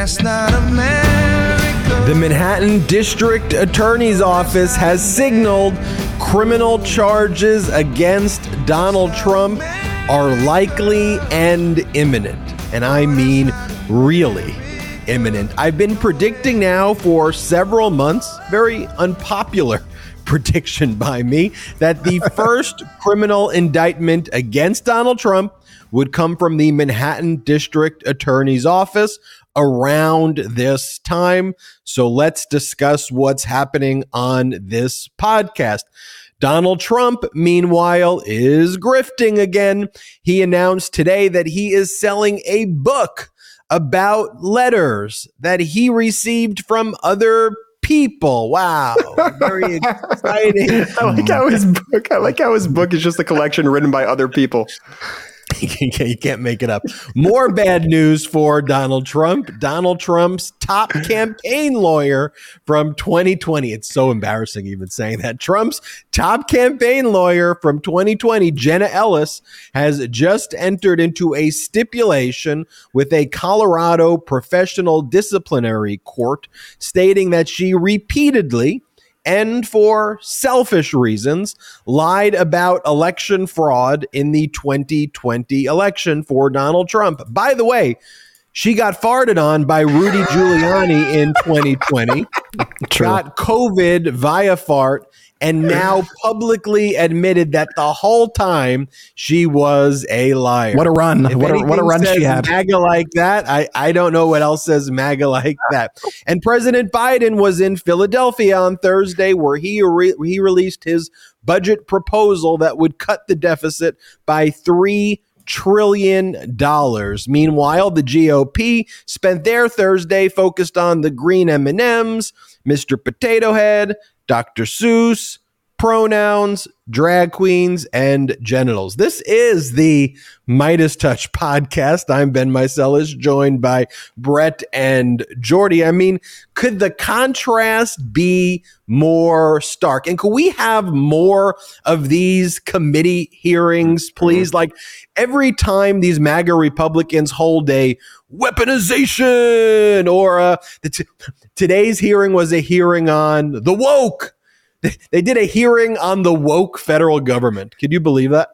That's not America. The Manhattan District Attorney's Office has signaled criminal charges against Donald Trump are likely and imminent. And I mean really imminent. I've been predicting now for several months, very unpopular prediction by me, that the first criminal indictment against Donald Trump would come from the Manhattan District Attorney's Office around this time. So let's discuss what's happening on this podcast. Donald Trump, meanwhile, is grifting again. He announced today that he is selling a book about letters that he received from other people. Wow. Very exciting. I like how his book. I like how his book is just a collection written by other people. you can't make it up. More bad news for Donald Trump. Donald Trump's top campaign lawyer from 2020. It's so embarrassing even saying that. Trump's top campaign lawyer from 2020, Jenna Ellis, has just entered into a stipulation with a Colorado professional disciplinary court stating that she repeatedly and for selfish reasons, lied about election fraud in the 2020 election for Donald Trump. By the way, she got farted on by Rudy Giuliani in 2020, got COVID via fart, and now publicly admitted that the whole time she was a liar. What a run. If what a, what a run she had. MAGA like that. I, I don't know what else says MAGA like that. And President Biden was in Philadelphia on Thursday where he, re- he released his budget proposal that would cut the deficit by three trillion dollars. Meanwhile, the GOP spent their Thursday focused on the green M&Ms, Mr. Potato Head, Dr. Seuss, pronouns, drag queens, and genitals. This is the Meidas Touch podcast. I'm Ben Meiselas, joined by Brett and Jordy. I mean, could the contrast be more stark? And could we have more of these committee hearings, please? Mm-hmm. Like every time these MAGA Republicans hold a weaponization or uh, t- today's hearing was a hearing on the woke they did a hearing on the woke federal government. Could you believe that?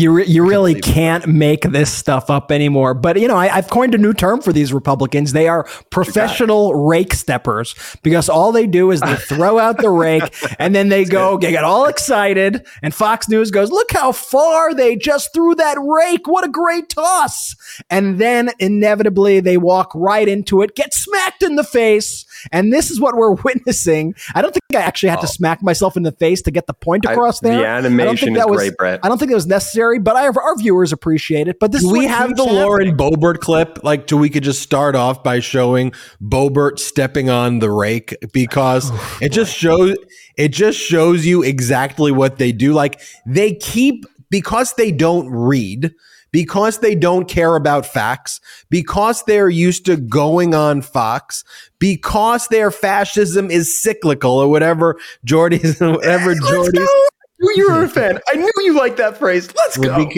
You, re- you really can't make this stuff up anymore. But, you know, I, have coined a new term for these Republicans. They are professional rake steppers because all they do is they throw out the rake and then they go, they get all excited. And Fox News goes, look how far they just threw that rake. What a great toss. And then inevitably they walk right into it, get smacked in the face. And this is what we're witnessing. I don't think I actually had oh. to smack myself in the face to get the point across I, there. The animation is was, great, Brett. I don't think it was necessary, but I, our viewers appreciate it. But this we have the happening. Lauren Boebert clip. Like, do we could just start off by showing Boebert stepping on the rake because oh, it just shows it just shows you exactly what they do. Like they keep because they don't read because they don't care about facts, because they're used to going on Fox, because their fascism is cyclical or whatever Jordy's, whatever Jordy's. you were a fan. I knew you liked that phrase. Let's go.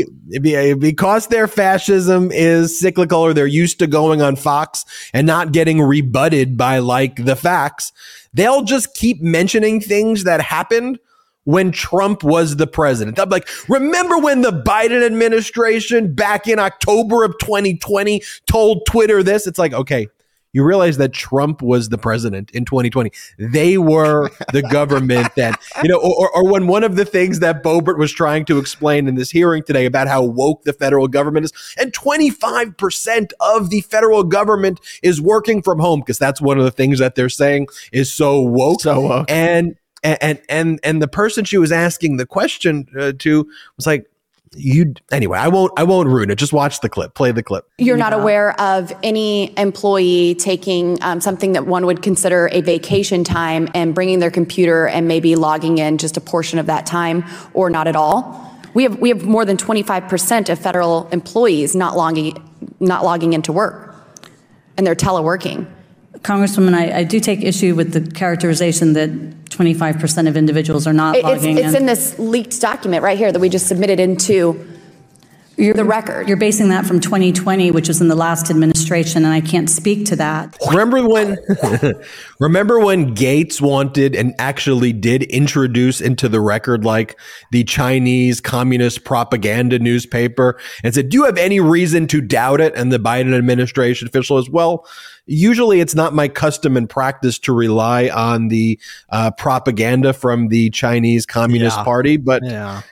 Because their fascism is cyclical or they're used to going on Fox and not getting rebutted by like the facts, they'll just keep mentioning things that happened when Trump was the president. I'm like, remember when the Biden administration back in October of 2020 told Twitter this? It's like, okay, you realize that Trump was the president in 2020. They were the government then, you know, or, or when one of the things that Boebert was trying to explain in this hearing today about how woke the federal government is, and 25% of the federal government is working from home because that's one of the things that they're saying is so woke. So woke. And and and and the person she was asking the question uh, to was like you anyway i won't i won't ruin it. Just watch the clip. Play the clip. You're yeah. not aware of any employee taking um, something that one would consider a vacation time and bringing their computer and maybe logging in just a portion of that time or not at all? We have we have more than 25% of federal employees not logging not logging into work. And they're teleworking Congresswoman, I, I, do take issue with the characterization that 25% of individuals are not it, logging it's, it's in. in this leaked document right here that we just submitted into You're, the record. You're basing that from 2020, which was in the last administration, and I can't speak to that. Remember when remember when Gaetz wanted and actually did introduce into the record like the Chinese communist propaganda newspaper and said, Do you have any reason to doubt it? And the Biden administration official as well. Usually it's not my custom and practice to rely on the uh, propaganda from the Chinese Communist Yeah. Party, but Yeah.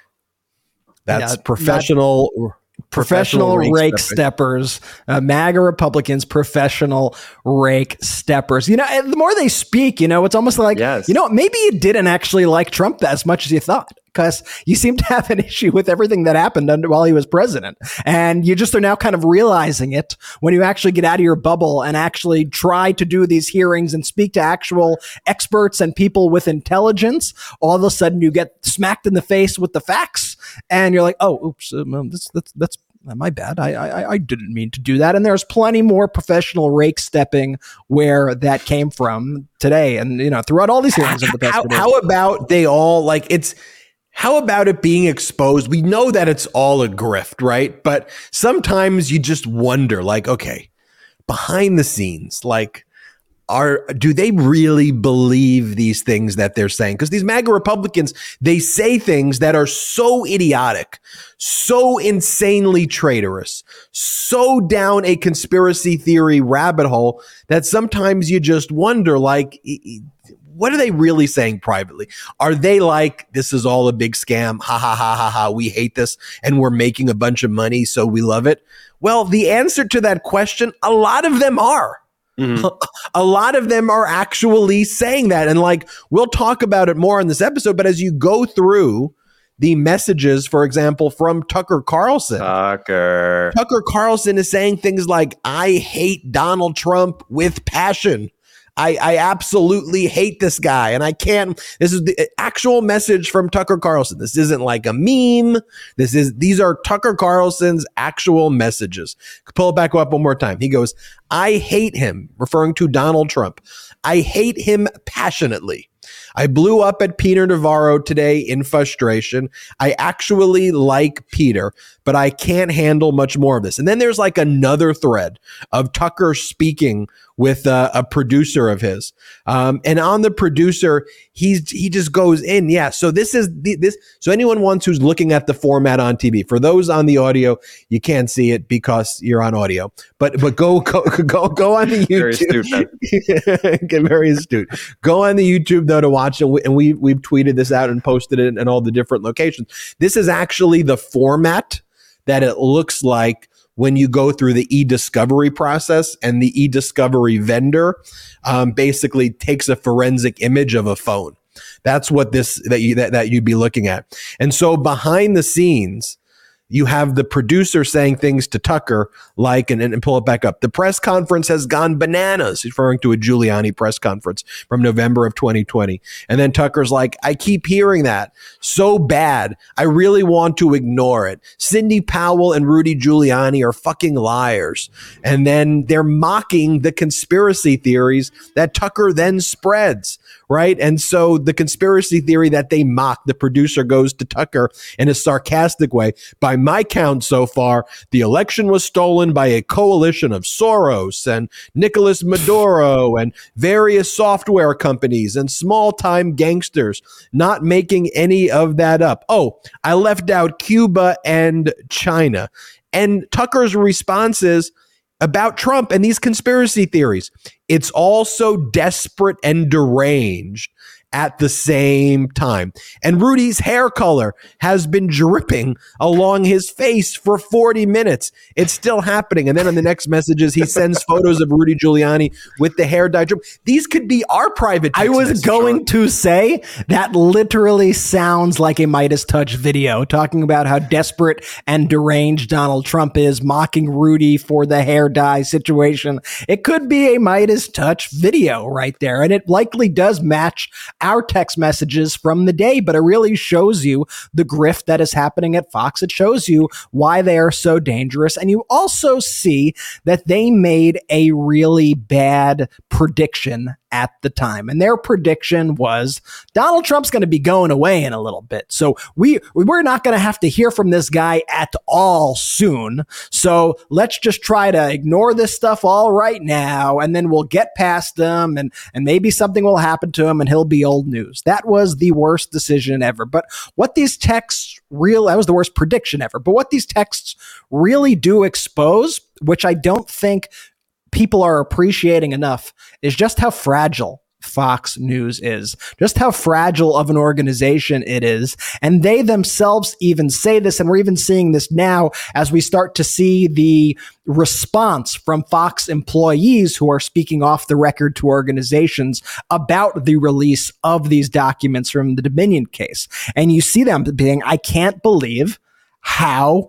that's Yeah, professional professional rake stepping. steppers, uh, MAGA Republicans, professional rake steppers. You know, the more they speak, you know, it's almost like, Yes. you know, maybe you didn't actually like Trump as much as you thought. Because you seem to have an issue with everything that happened under, while he was president. And you just are now kind of realizing it when you actually get out of your bubble and actually try to do these hearings and speak to actual experts and people with intelligence. All of a sudden, you get smacked in the face with the facts and you're like, oh, oops, um, um, that's, that's, that's my bad. I, I, I didn't mean to do that. And there's plenty more professional rake stepping where that came from today. And, you know, throughout all these hearings of the past how, how about they all like it's how about it being exposed? We know that it's all a grift right? But sometimes you just wonder like okay behind the scenes like are do they really believe these things that they're saying? Because these maga republicans they say things that are so idiotic so insanely traitorous so down a conspiracy theory rabbit hole that sometimes you just wonder like what are they really saying privately? Are they like, this is all a big scam? Ha ha ha ha ha. We hate this and we're making a bunch of money, so we love it. Well, the answer to that question, a lot of them are. Mm-hmm. a lot of them are actually saying that. And like, we'll talk about it more in this episode, but as you go through the messages, for example, from Tucker Carlson, Tucker. Tucker Carlson is saying things like, I hate Donald Trump with passion. I, I absolutely hate this guy. And I can't. This is the uh, actual message from Tucker Carlson. This isn't like a meme. This is, these are Tucker Carlson's actual messages. Pull it back up one more time. He goes, I hate him, referring to Donald Trump. I hate him passionately. I blew up at Peter Navarro today in frustration. I actually like Peter, but I can't handle much more of this. And then there's like another thread of Tucker speaking with uh, a producer of his. Um, and on the producer, he's he just goes in. Yeah. So this is the, this. So anyone wants who's looking at the format on TV. For those on the audio, you can't see it because you're on audio. But but go go go go on the Very astute, YouTube. Get very astute. Go on the YouTube though to watch it. And we we've tweeted this out and posted it in all the different locations. This is actually the format that it looks like when you go through the e-discovery process and the e-discovery vendor um, basically takes a forensic image of a phone. That's what this that you that, that you'd be looking at. And so behind the scenes you have the producer saying things to Tucker, like, and, and pull it back up. The press conference has gone bananas, referring to a Giuliani press conference from November of 2020. And then Tucker's like, I keep hearing that so bad. I really want to ignore it. Sidney Powell and Rudy Giuliani are fucking liars. And then they're mocking the conspiracy theories that Tucker then spreads right? And so the conspiracy theory that they mock, the producer goes to Tucker in a sarcastic way. By my count so far, the election was stolen by a coalition of Soros and Nicolas Maduro and various software companies and small time gangsters, not making any of that up. Oh, I left out Cuba and China. And Tucker's response is, about Trump and these conspiracy theories. It's all so desperate and deranged at the same time. And Rudy's hair color has been dripping along his face for 40 minutes. It's still happening. And then on the next messages, he sends photos of Rudy Giuliani with the hair dye drip. These could be our private I was going to say that literally sounds like a Meidas Touch video talking about how desperate and deranged Donald Trump is, mocking Rudy for the hair dye situation. It could be a Meidas Touch video right there, and it likely does match our text messages from the day, but it really shows you the grift that is happening at Fox. It shows you why they are so dangerous. And you also see that they made a really bad prediction at the time. And their prediction was Donald Trump's going to be going away in a little bit. So we we're not going to have to hear from this guy at all soon. So let's just try to ignore this stuff all right now and then we'll get past him and and maybe something will happen to him and he'll be old news. That was the worst decision ever. But what these texts real that was the worst prediction ever. But what these texts really do expose, which I don't think people are appreciating enough is just how fragile Fox News is, just how fragile of an organization it is. And they themselves even say this, and we're even seeing this now as we start to see the response from Fox employees who are speaking off the record to organizations about the release of these documents from the Dominion case. And you see them being, I can't believe how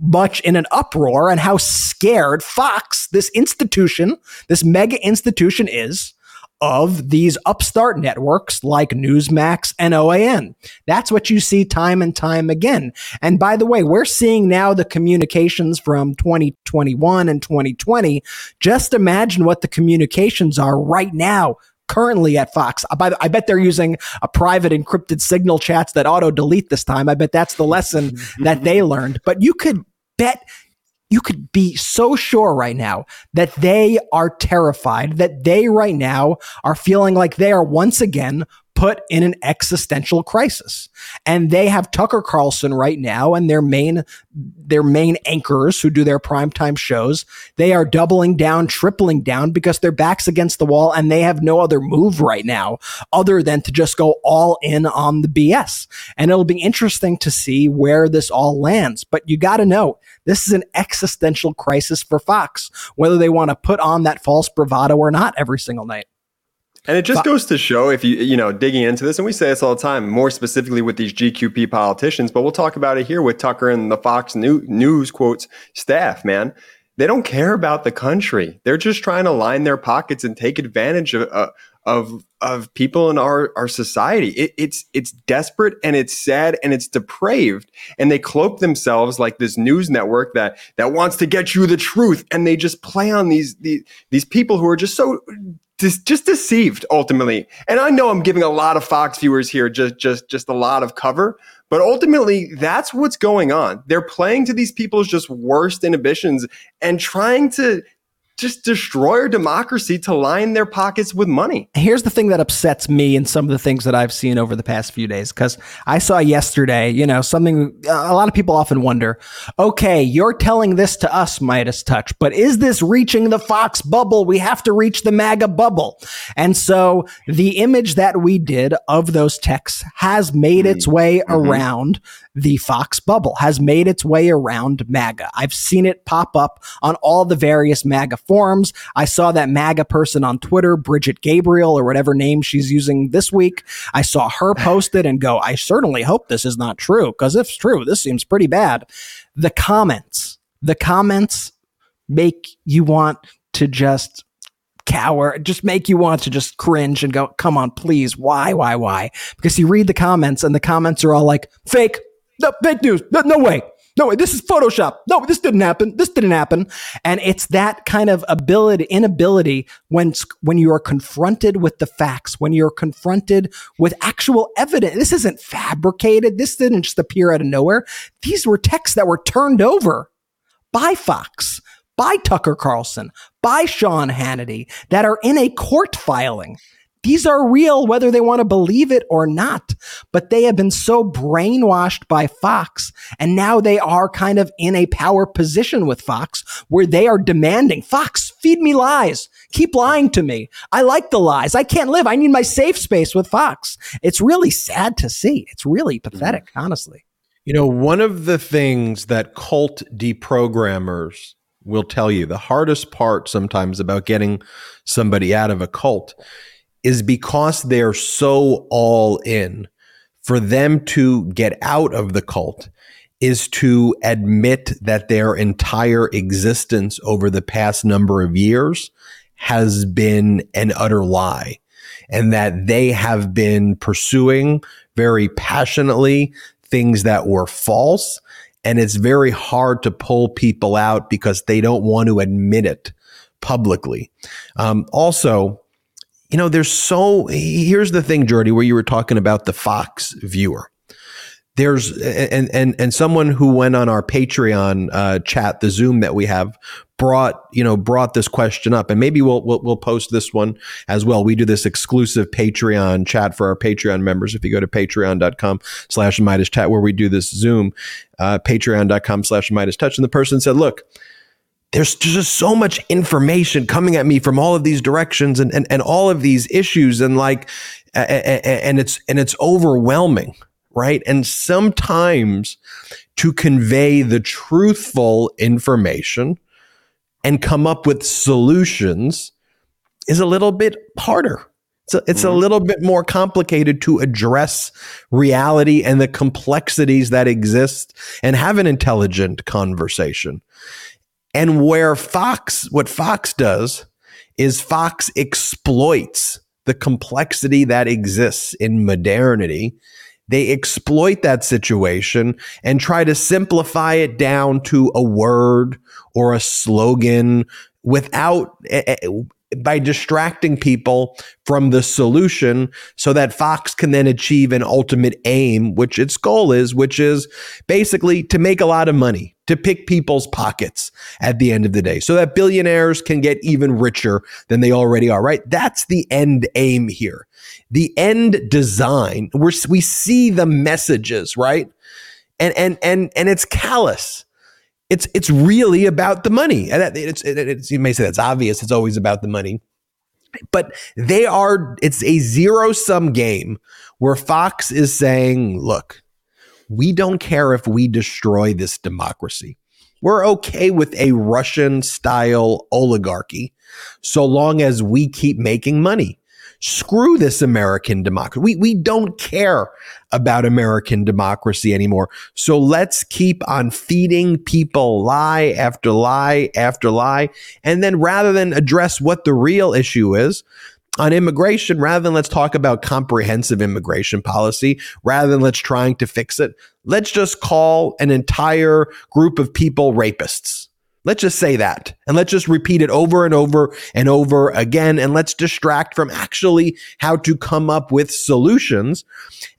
much in an uproar and how scared Fox, this institution, this mega institution is of these upstart networks like Newsmax and OAN. That's what you see time and time again. And by the way, we're seeing now the communications from 2021 and 2020. Just imagine what the communications are right now currently at Fox. Uh, I, I bet they're using a private encrypted signal chats that auto delete this time. I bet that's the lesson that they learned. But you could bet you could be so sure right now that they are terrified, that they right now are feeling like they are once again put in an existential crisis. And they have Tucker Carlson right now and their main their main anchors who do their primetime shows. They are doubling down, tripling down because their backs against the wall and they have no other move right now other than to just go all in on the BS. And it'll be interesting to see where this all lands. But you got to know this is an existential crisis for Fox, whether they want to put on that false bravado or not every single night. And it just goes to show if you, you know, digging into this, and we say this all the time, more specifically with these GQP politicians, but we'll talk about it here with Tucker and the Fox News quotes staff, man. They don't care about the country. They're just trying to line their pockets and take advantage of, uh, of, of people in our, our society. It, it's, it's desperate and it's sad and it's depraved. And they cloak themselves like this news network that, that wants to get you the truth. And they just play on these, these, these people who are just so just, just deceived ultimately. And I know I'm giving a lot of Fox viewers here just just just a lot of cover, but ultimately that's what's going on. They're playing to these people's just worst inhibitions and trying to just destroy our democracy to line their pockets with money. Here's the thing that upsets me and some of the things that I've seen over the past few days. Cause I saw yesterday, you know, something a lot of people often wonder, okay, you're telling this to us, Meidas Touch, but is this reaching the Fox bubble? We have to reach the MAGA bubble. And so the image that we did of those texts has made its mm-hmm. way mm-hmm. around the Fox bubble, has made its way around MAGA. I've seen it pop up on all the various MAGA forums. I saw that MAGA person on Twitter, Brigitte Gabriel, or whatever name she's using this week. I saw her post it and go, I certainly hope this is not true, because if it's true, this seems pretty bad. The comments, the comments make you want to just cower, just make you want to just cringe and go, come on, please. Why, why, why? Because you read the comments and the comments are all like, fake, no, fake news. No, no way. No way. This is Photoshop. No, this didn't happen. This didn't happen. And it's that kind of ability, inability when, when you are confronted with the facts, when you're confronted with actual evidence. This isn't fabricated. This didn't just appear out of nowhere. These were texts that were turned over by Fox, by Tucker Carlson, by Sean Hannity that are in a court filing. These are real, whether they want to believe it or not. But they have been so brainwashed by Fox. And now they are kind of in a power position with Fox where they are demanding Fox, feed me lies. Keep lying to me. I like the lies. I can't live. I need my safe space with Fox. It's really sad to see. It's really pathetic, mm-hmm. honestly. You know, one of the things that cult deprogrammers will tell you, the hardest part sometimes about getting somebody out of a cult is because they're so all in for them to get out of the cult is to admit that their entire existence over the past number of years has been an utter lie. and that they have been pursuing very passionately things that were false. And it's very hard to pull people out because they don't want to admit it publicly. Um, also, you know, there's so, here's the thing, Jordy, where you were talking about the Fox viewer there's and and and someone who went on our Patreon uh, chat, the Zoom that we have, brought you know brought this question up, and maybe we'll, we'll we'll post this one as well. We do this exclusive Patreon chat for our Patreon members. If you go to Patreon.com/slash Midas Chat, where we do this Zoom, uh, Patreon.com/slash Meidas Touch, and the person said, "Look." There's just so much information coming at me from all of these directions and, and, and all of these issues and like and it's and it's overwhelming right? And sometimes to convey the truthful information and come up with solutions is a little bit harder. It's a, it's a mm-hmm. little bit more complicated to address reality and the complexities that exist and have an intelligent conversation. And where Fox, what Fox does is Fox exploits the complexity that exists in modernity. They exploit that situation and try to simplify it down to a word or a slogan without eh, eh, by distracting people from the solution so that Fox can then achieve an ultimate aim, which its goal is, which is basically to make a lot of money, to pick people's pockets at the end of the day, so that billionaires can get even richer than they already are, right? That's the end aim here. The end design, we we see the messages, right? And, and, and, and it's callous it's it's really about the money. And it's, it's, you may say that's obvious. It's always about the money, but they are. It's a zero sum game where Fox is saying, "Look, we don't care if we destroy this democracy. We're okay with a Russian style oligarchy, so long as we keep making money." Screw this American democracy. We, we don't care about American democracy anymore. So let's keep on feeding people lie after lie after lie. And then rather than address what the real issue is, on immigration, rather than let's talk about comprehensive immigration policy, rather than let's trying to fix it, let's just call an entire group of people rapists. Let's just say that. And let's just repeat it over and over and over again. And let's distract from actually how to come up with solutions.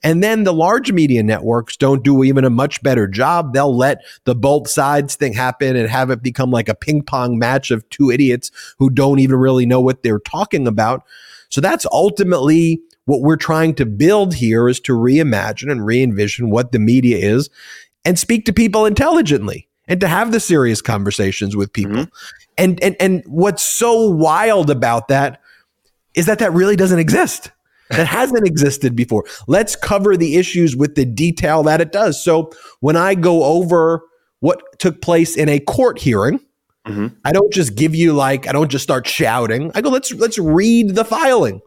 And then the large media networks don't do even a much better job. They'll let the both sides thing happen and have it become like a ping pong match of two idiots who don't even really know what they're talking about. So that's ultimately what we're trying to build here is to reimagine and re envision what the media is and speak to people intelligently and to have the serious conversations with people. Mm-hmm. And and and what's so wild about that is that that really doesn't exist. That hasn't existed before. Let's cover the issues with the detail that it does. So when I go over what took place in a court hearing, mm-hmm. I don't just give you like I don't just start shouting. I go let's let's read the filing.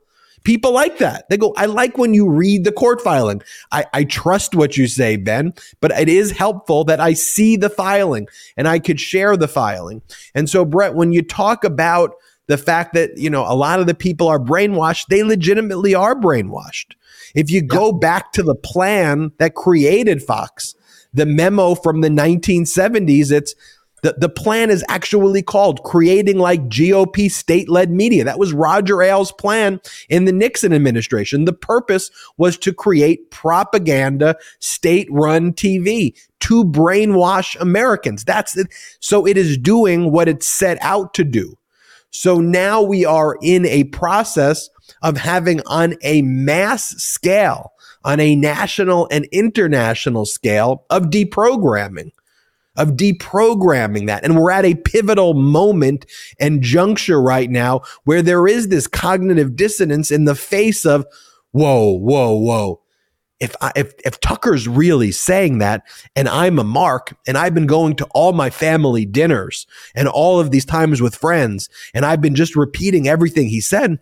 People like that. They go, I like when you read the court filing. I, I trust what you say, Ben, but it is helpful that I see the filing and I could share the filing. And so, Brett, when you talk about the fact that, you know, a lot of the people are brainwashed, they legitimately are brainwashed. If you go back to the plan that created Fox, the memo from the 1970s, it's the, the plan is actually called creating like GOP state led media. That was Roger Ailes' plan in the Nixon administration. The purpose was to create propaganda state run TV to brainwash Americans. That's it. So it is doing what it set out to do. So now we are in a process of having on a mass scale, on a national and international scale of deprogramming of deprogramming that. And we're at a pivotal moment and juncture right now where there is this cognitive dissonance in the face of, whoa, whoa, whoa. If, I, if if Tucker's really saying that, and I'm a mark, and I've been going to all my family dinners and all of these times with friends, and I've been just repeating everything he said,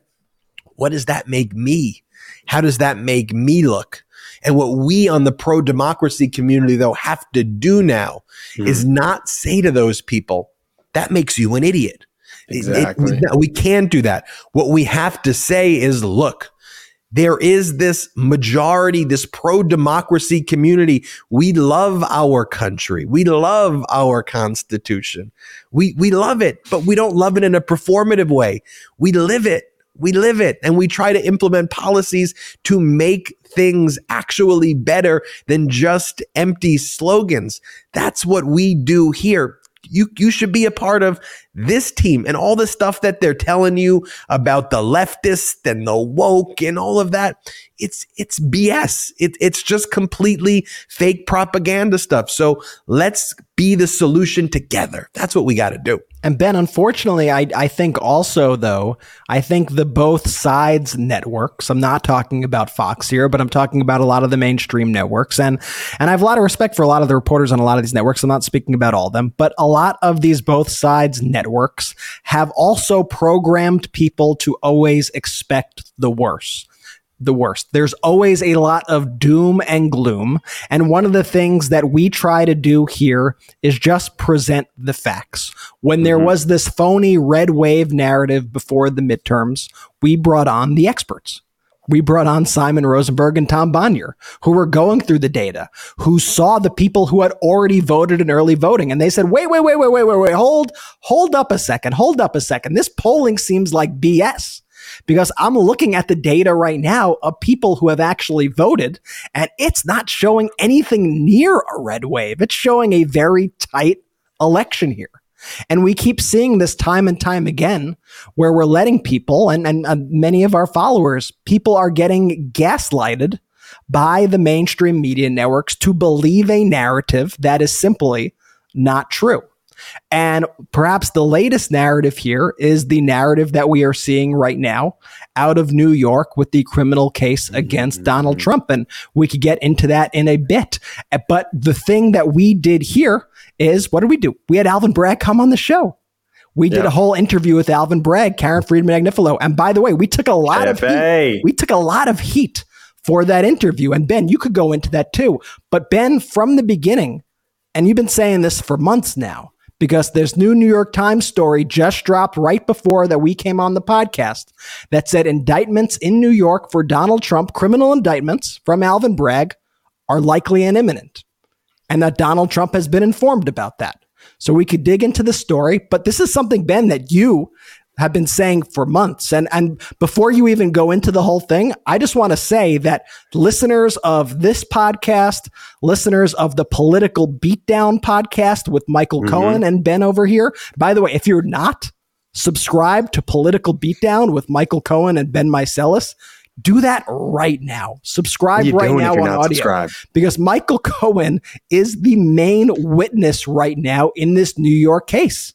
what does that make me? How does that make me look? And what we on the pro democracy community, though, have to do now mm. is not say to those people, that makes you an idiot. It- it- Exactly. we can't do that. What we have to say is look, there is this majority, this pro democracy community. We love our country. We love our constitution. We, we love it, but we don't love it in a performative way. We live it. We live it and we try to implement policies to make things actually better than just empty slogans. That's what we do here. You, you should be a part of this team and all the stuff that they're telling you about the leftist and the woke and all of that. It's, it's BS. It, it's just completely fake propaganda stuff. So let's be the solution together. That's what we got to do. And Ben, unfortunately, I, I think also, though, I think the both sides networks, I'm not talking about Fox here, but I'm talking about a lot of the mainstream networks. And, and I have a lot of respect for a lot of the reporters on a lot of these networks. I'm not speaking about all of them, but a lot of these both sides networks have also programmed people to always expect the worst the worst. There's always a lot of doom and gloom. And one of the things that we try to do here is just present the facts. When there mm-hmm. was this phony red wave narrative before the midterms, we brought on the experts. We brought on Simon Rosenberg and Tom Bonier, who were going through the data, who saw the people who had already voted in early voting. And they said, wait, wait, wait, wait, wait, wait, wait, hold, hold up a second, hold up a second. This polling seems like BS because I'm looking at the data right now of people who have actually voted, and it's not showing anything near a red wave. It's showing a very tight election here. And we keep seeing this time and time again where we're letting people, and, and uh, many of our followers, people are getting gaslighted by the mainstream media networks to believe a narrative that is simply not true. And perhaps the latest narrative here is the narrative that we are seeing right now out of New York with the criminal case against Donald Trump. And we could get into that in a bit. Uh, But the thing that we did here is what did we do? We had Alvin Bragg come on the show. We did Yeah. a whole interview with Alvin Bragg, Karen Friedman Agnifilo. And by the way, we took a lot of heat. We took a lot of heat for that interview. And Ben, you could go into that too. But Ben, from the beginning, and you've been saying this for months now, because this new New York Times story just dropped right before that we came on the podcast that said indictments in New York for Donald Trump, criminal indictments from Alvin Bragg, are likely and imminent. And that Donald Trump has been informed about that. So we could dig into the story, but this is something, Ben, that you have been saying for months. And and before you even go into the whole thing, I just want to say that listeners of this podcast, listeners of the political beatdown podcast with Michael Cohen and Ben over here, by the way, if you're not subscribed to Political Beatdown with Michael Cohen and Ben Meiselas, do that right now. Subscribe right now on audio subscribed. because Michael Cohen is the main witness right now in this New York case.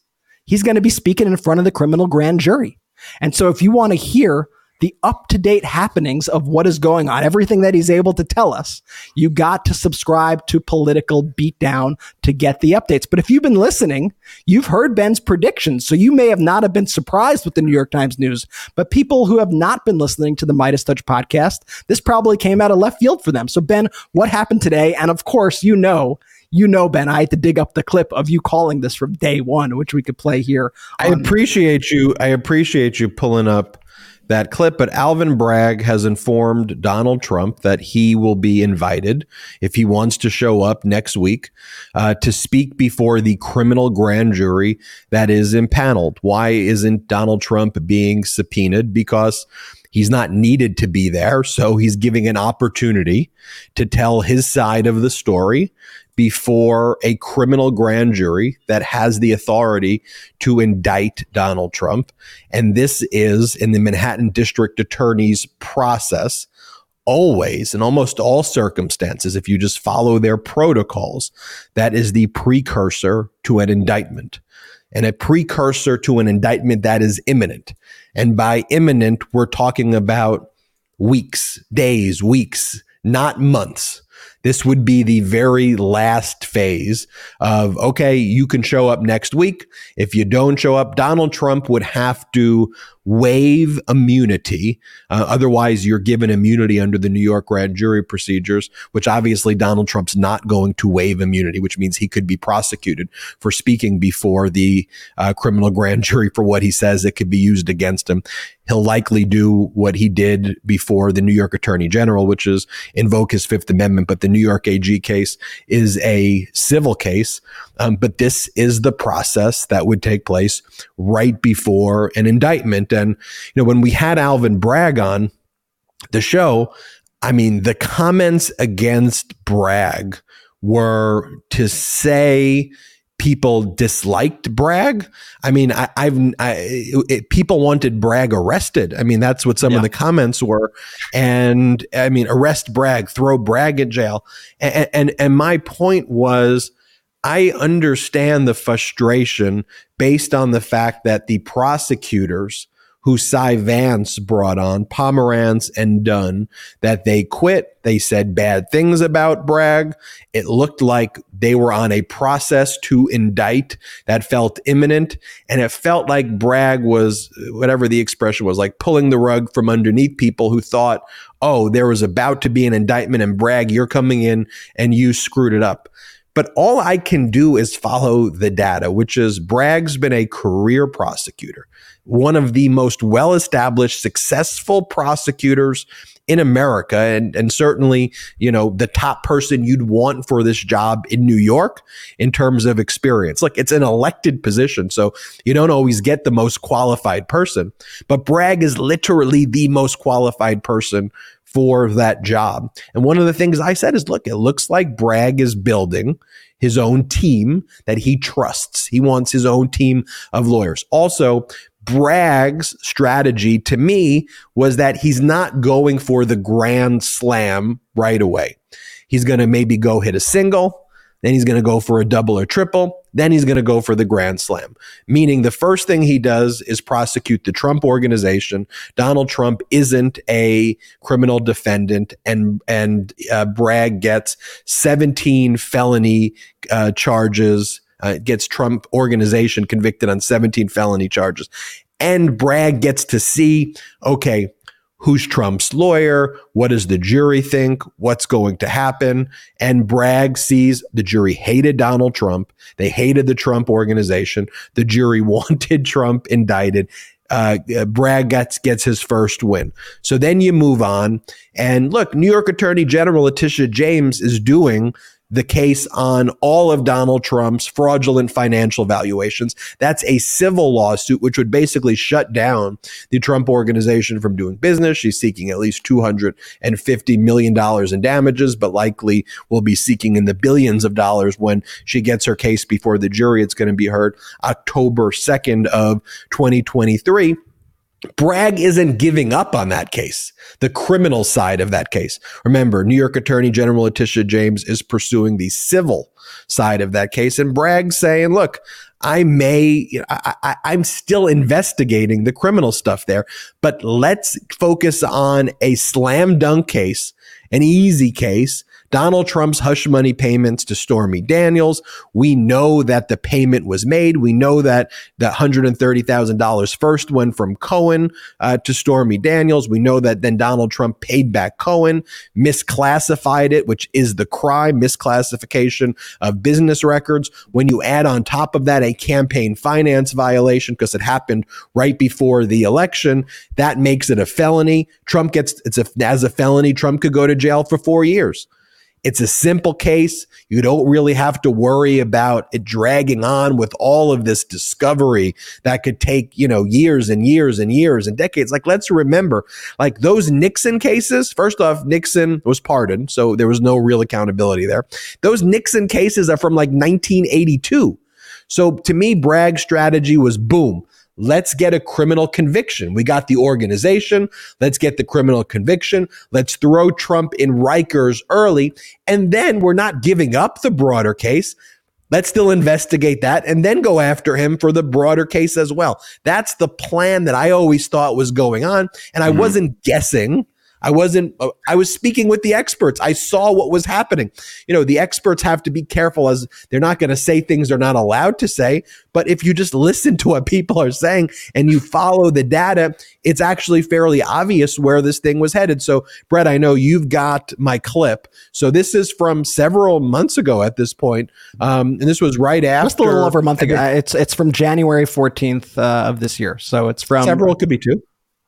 He's going to be speaking in front of the criminal grand jury. And so if you want to hear the up to date happenings of what is going on, everything that he's able to tell us, you got to subscribe to Political Beatdown to get the updates. But if you've been listening, you've heard Ben's predictions. So you may have not have been surprised with the New York Times news, but people who have not been listening to the Meidas Touch podcast, this probably came out of left field for them. So Ben, what happened today? And of course, you know, you know, Ben, I had to dig up the clip of you calling this from day one, which we could play here. I appreciate you. I appreciate you pulling up that clip. But Alvin Bragg has informed Donald Trump that he will be invited if he wants to show up next week uh, to speak before the criminal grand jury that is impaneled. Why isn't Donald Trump being subpoenaed? Because He's not needed to be there. So he's giving an opportunity to tell his side of the story before a criminal grand jury that has the authority to indict Donald Trump. And this is in the Manhattan District Attorney's process. Always, in almost all circumstances, if you just follow their protocols, that is the precursor to an indictment and a precursor to an indictment that is imminent. And by imminent, we're talking about weeks, days, weeks, not months. This would be the very last phase of, okay, you can show up next week. If you don't show up, Donald Trump would have to waive immunity. Uh, otherwise, you're given immunity under the New York grand jury procedures, which obviously Donald Trump's not going to waive immunity, which means he could be prosecuted for speaking before the uh, criminal grand jury for what he says it could be used against him. He'll likely do what he did before the New York Attorney General, which is invoke his Fifth Amendment. But the New York AG case is a civil case. Um, but this is the process that would take place right before an indictment. And, you know, when we had Alvin Bragg on the show, I mean, the comments against Bragg were to say, people disliked Bragg. I mean, I, have people wanted Bragg arrested. I mean, that's what some yeah. of the comments were. And I mean, arrest Bragg, throw Bragg in jail. And, and, and my point was, I understand the frustration based on the fact that the prosecutors who Cy Vance brought on, Pomerantz and Dunne, that they quit. They said bad things about Bragg. It looked like they were on a process to indict that felt imminent. And it felt like Bragg was, whatever the expression was, like pulling the rug from underneath people who thought, oh, there was about to be an indictment and Bragg, you're coming in and you screwed it up. But all I can do is follow the data, which is Bragg's been a career prosecutor one of the most well established, successful prosecutors in America, and, and certainly, you know, the top person you'd want for this job in New York in terms of experience. Look, it's an elected position, so you don't always get the most qualified person, but Bragg is literally the most qualified person for that job. And one of the things I said is, look, it looks like Bragg is building his own team that he trusts. He wants his own team of lawyers. Also, Bragg's strategy to me was that he's not going for the grand slam right away. He's going to maybe go hit a single, then he's going to go for a double or triple, then he's going to go for the grand slam. Meaning the first thing he does is prosecute the Trump organization. Donald Trump isn't a criminal defendant, and and uh, Bragg gets 17 felony uh, charges uh, gets Trump organization convicted on 17 felony charges. And Bragg gets to see, okay, who's Trump's lawyer? What does the jury think? What's going to happen? And Bragg sees the jury hated Donald Trump. They hated the Trump organization. The jury wanted Trump indicted. Uh, Bragg gets gets his first win. So then you move on, and look, New York Attorney General Letitia James is doing the case on all of Donald Trump's fraudulent financial valuations. That's a civil lawsuit, which would basically shut down the Trump organization from doing business. She's seeking at least $250 million in damages, but likely will be seeking in the billions of dollars when she gets her case before the jury. It's going to be heard October 2nd of 2023. Bragg isn't giving up on that case, the criminal side of that case. Remember, New York Attorney General Letitia James is pursuing the civil side of that case. And Bragg's saying, look, I may, you know, I, am still investigating the criminal stuff there, but let's focus on a slam dunk case, an easy case Donald Trump's hush money payments to Stormy Daniels. We know that the payment was made. We know that the $130,000 first went from Cohen uh, to Stormy Daniels. We know that then Donald Trump paid back Cohen, misclassified it, which is the crime, misclassification of business records. When you add on top of that a campaign finance violation because it happened right before the election, that makes it a felony. Trump gets it's a, as a felony. Trump could go to jail for four years. It's a simple case. You don't really have to worry about it dragging on with all of this discovery that could take, you know, years and years and years and decades. Like, let's remember, like those Nixon cases, first off, Nixon was pardoned. So there was no real accountability there. Those Nixon cases are from like 1982. So to me, Bragg's strategy was boom. Let's get a criminal conviction. We got the organization. Let's get the criminal conviction. Let's throw Trump in Rikers early. And then we're not giving up the broader case. Let's still investigate that and then go after him for the broader case as well. That's the plan that I always thought was going on. And I mm-hmm. wasn't guessing. I wasn't, uh, I was speaking with the experts. I saw what was happening. You know, the experts have to be careful as they're not going to say things they're not allowed to say. But if you just listen to what people are saying and you follow the data, it's actually fairly obvious where this thing was headed. So, Brett, I know you've got my clip. So this is from several months ago at this point. Um, and this was right after. Just a little over a month ago. It's, it's from January 14th uh, of this year. So it's from. Several could be two.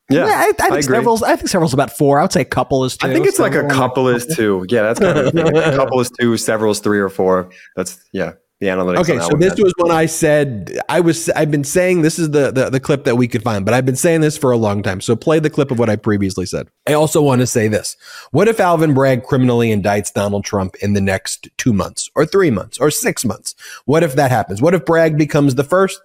Yeah, I, I think agree. several's. I think several's about four. I would say a couple is two. I think it's like a couple is two. Yeah, that's kind of, a couple is two, several is three or four. That's yeah, the analytics. Okay, so one, this was when I said I was. I've been saying this is the, the the clip that we could find, but I've been saying this for a long time. So play the clip of what I previously said. I also want to say this: What if Alvin Bragg criminally indicts Donald Trump in the next two months, or three months, or six months? What if that happens? What if Bragg becomes the first?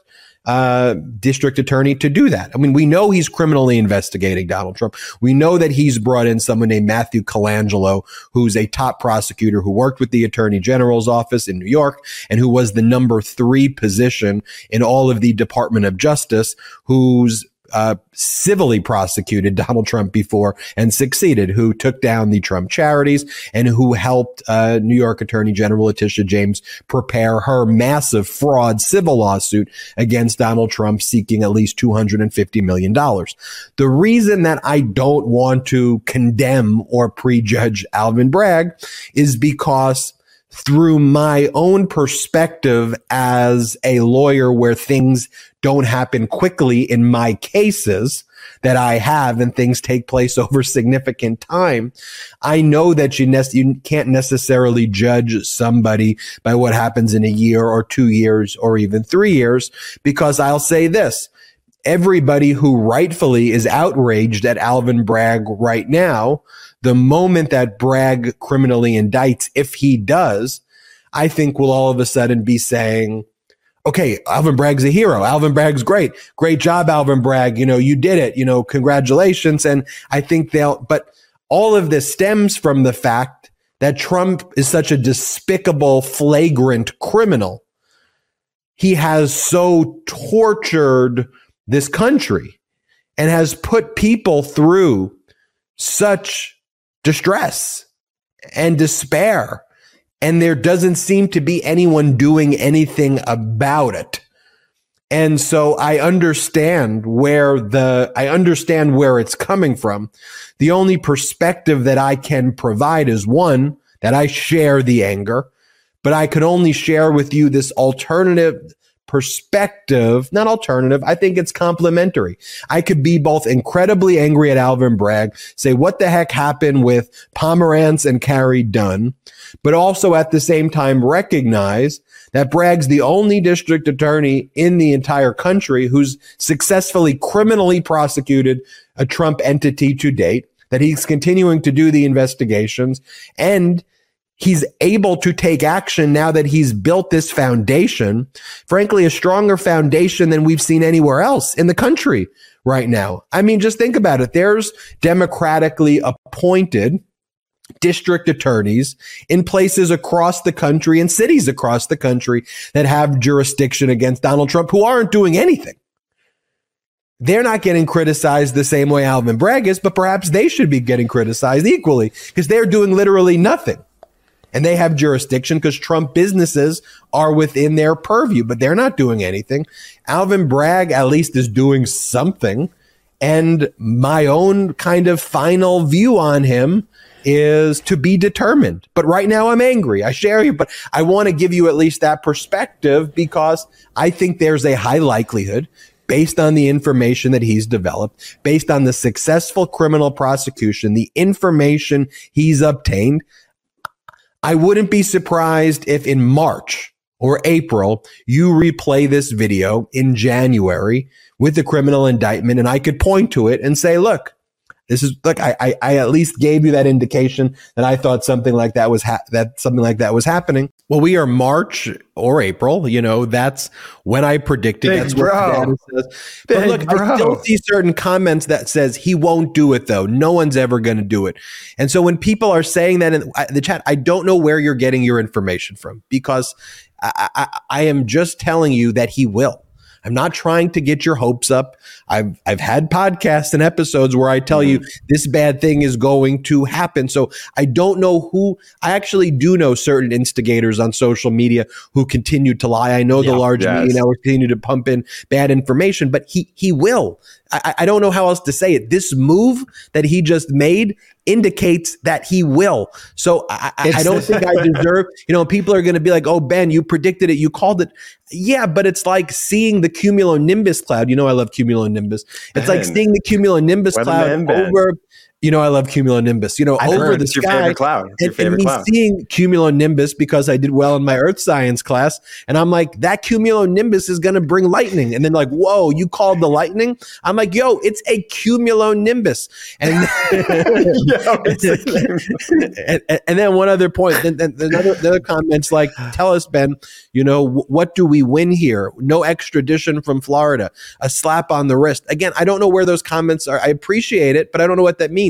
Uh, district attorney to do that. I mean, we know he's criminally investigating Donald Trump. We know that he's brought in someone named Matthew Colangelo, who's a top prosecutor who worked with the attorney general's office in New York and who was the number three position in all of the Department of Justice, who's uh, civilly prosecuted Donald Trump before and succeeded, who took down the Trump charities and who helped uh, New York Attorney General Letitia James prepare her massive fraud civil lawsuit against Donald Trump seeking at least $250 million. The reason that I don't want to condemn or prejudge Alvin Bragg is because through my own perspective as a lawyer where things don't happen quickly in my cases that I have and things take place over significant time. I know that you, nec- you can't necessarily judge somebody by what happens in a year or two years or even three years because I'll say this. Everybody who rightfully is outraged at Alvin Bragg right now, the moment that Bragg criminally indicts, if he does, I think will all of a sudden be saying, okay, Alvin Bragg's a hero. Alvin Bragg's great. Great job, Alvin Bragg. You know, you did it. You know, congratulations. And I think they'll, but all of this stems from the fact that Trump is such a despicable, flagrant criminal. He has so tortured this country and has put people through such distress and despair. And there doesn't seem to be anyone doing anything about it. And so I understand where the, I understand where it's coming from. The only perspective that I can provide is one, that I share the anger, but I could only share with you this alternative perspective, not alternative. I think it's complementary. I could be both incredibly angry at Alvin Bragg, say, what the heck happened with Pomerantz and Carey Dunne, but also at the same time recognize that Bragg's the only district attorney in the entire country who's successfully criminally prosecuted a Trump entity to date, that he's continuing to do the investigations and he's able to take action now that he's built this foundation, frankly, a stronger foundation than we've seen anywhere else in the country right now. I mean, just think about it. There's democratically appointed district attorneys in places across the country and cities across the country that have jurisdiction against Donald Trump who aren't doing anything. They're not getting criticized the same way Alvin Bragg is, but perhaps they should be getting criticized equally because they're doing literally nothing and they have jurisdiction because Trump businesses are within their purview, but they're not doing anything. Alvin Bragg at least is doing something. And my own kind of final view on him is to be determined. But right now I'm angry. I share you, but I want to give you at least that perspective because I think there's a high likelihood based on the information that he's developed, based on the successful criminal prosecution, the information he's obtained, I wouldn't be surprised if in March or April you replay this video in January with the criminal indictment and I could point to it and say, look, this is look, I, I, I at least gave you that indication that I thought something like that was ha- that something like that was happening. Well, we are March or April, you know, that's when I predicted Big that's bro. what says. But Big look, I bro. still see certain comments that says he won't do it though. No one's ever going to do it. And so when people are saying that in the chat, I don't know where you're getting your information from because I, I, I am just telling you that he will. I'm not trying to get your hopes up. I've I've had podcasts and episodes where I tell you mm-hmm. this bad thing is going to happen. So I don't know who I actually do know certain instigators on social media who continue to lie. I know the large Yes. media networks continue to pump in bad information, but he he will. I, I don't know how else to say it. This move that he just made indicates that he will. So I, I, I don't think I deserve. You know, people are going to be like, "Oh, Ben, you predicted it. You called it." Yeah, but it's like seeing the cumulonimbus cloud. You know, I love cumulonimbus. It's like seeing the cumulonimbus cloud Ben. over. You know, I love cumulonimbus. You know, I've over heard the It's your sky. favorite cloud. It's your favorite and me cloud. seeing cumulonimbus because I did well in my earth science class, and I'm like, that cumulonimbus is going to bring lightning, and then like, whoa, you called the lightning? I'm like, yo, it's a cumulonimbus, and a- and, and- and then one other point. Then, then another, the other comments like, tell us, Ben, you know, wh- what do we win here? No extradition from Florida, a slap on the wrist. Again, I don't know where those comments are. I appreciate it, but I don't know what that means.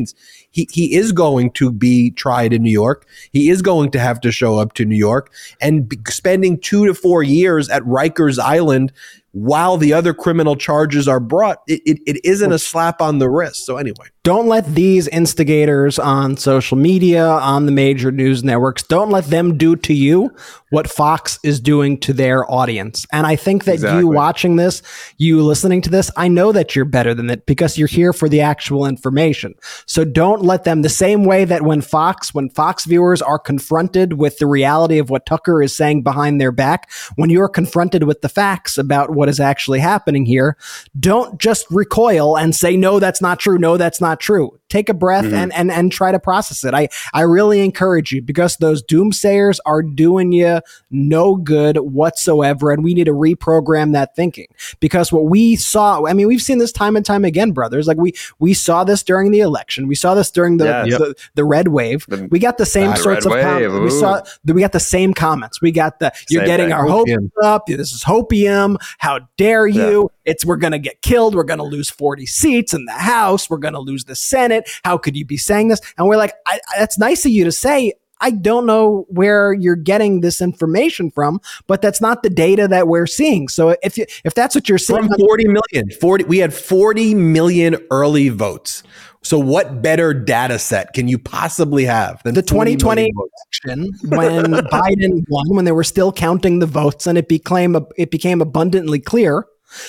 He he is going to be tried in New York. He is going to have to show up to New York and spending two to four years at Rikers Island while the other criminal charges are brought. It, it, it isn't a slap on the wrist. So anyway. Don't let these instigators on social media, on the major news networks, don't let them do to you what Fox is doing to their audience. And I think that Exactly. you watching this, you listening to this, I know that you're better than that because you're here for the actual information. So don't let them the same way that when Fox, when Fox viewers are confronted with the reality of what Tucker is saying behind their back, when you're confronted with the facts about what is actually happening here, don't just recoil and say, no, that's not true. No, that's not true. Take a breath mm-hmm. and, and, and try to process it. I, I really encourage you because those doomsayers are doing you no good whatsoever. And we need to reprogram that thinking because what we saw, I mean, we've seen this time and time again, brothers. Like we, we saw this during the election. We saw this during the, Yes. the, the red wave. The- we got the same sorts of red comments. wave, We saw, we got the same comments. We got the, you're Same getting thing. our hopes up. This is hopium. How dare you? It's we're going to get killed. We're going to lose 40 seats in the House. We're going to lose the Senate. How could you be saying this? And we're like, that's nice of you to say. I don't know where you're getting this information from, but that's not the data that we're seeing. So if you, if that's what you're seeing, from 40 million 40 we had 40 million early votes so what better data set can you possibly have than the 2020 election when Biden won, when they were still counting the votes, and it became it became abundantly clear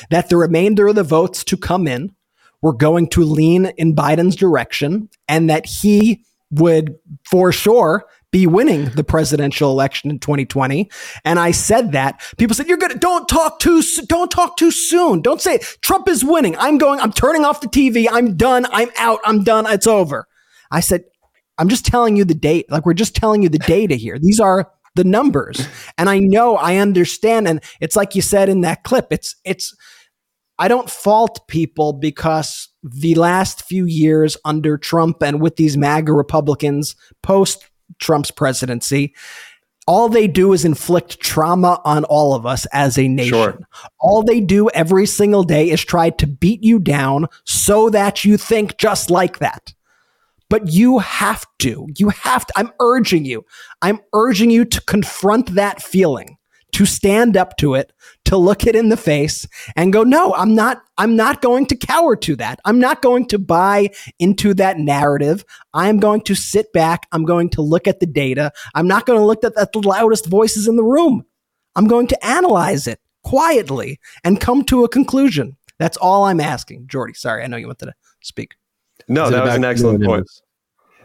that the remainder of the votes to come in were going to lean in Biden's direction, and that he would for sure be winning the presidential election in 2020 and i said that people said you're gonna don't talk too don't talk too soon don't say it. trump is winning i'm going i'm turning off the tv i'm done i'm out i'm done it's over i said I'm just telling you the date. Like we're just telling you the data here. These are the numbers. And I know I understand. And it's like you said in that clip. It's it's I don't fault people because the last few years under Trump and with these MAGA Republicans post Trump's presidency, all they do is inflict trauma on all of us as a nation. Sure. All they do every single day is try to beat you down so that you think just like that. But you have to, you have to, I'm urging you, I'm urging you to confront that feeling, to stand up to it, to look it in the face and go, no, I'm not, I'm not going to cower to that. I'm not going to buy into that narrative. I'm going to sit back. I'm going to look at the data. I'm not going to look at, at the loudest voices in the room. I'm going to analyze it quietly and come to a conclusion. That's all I'm asking. Jordy, sorry, I know you wanted to speak. No, that was an excellent point.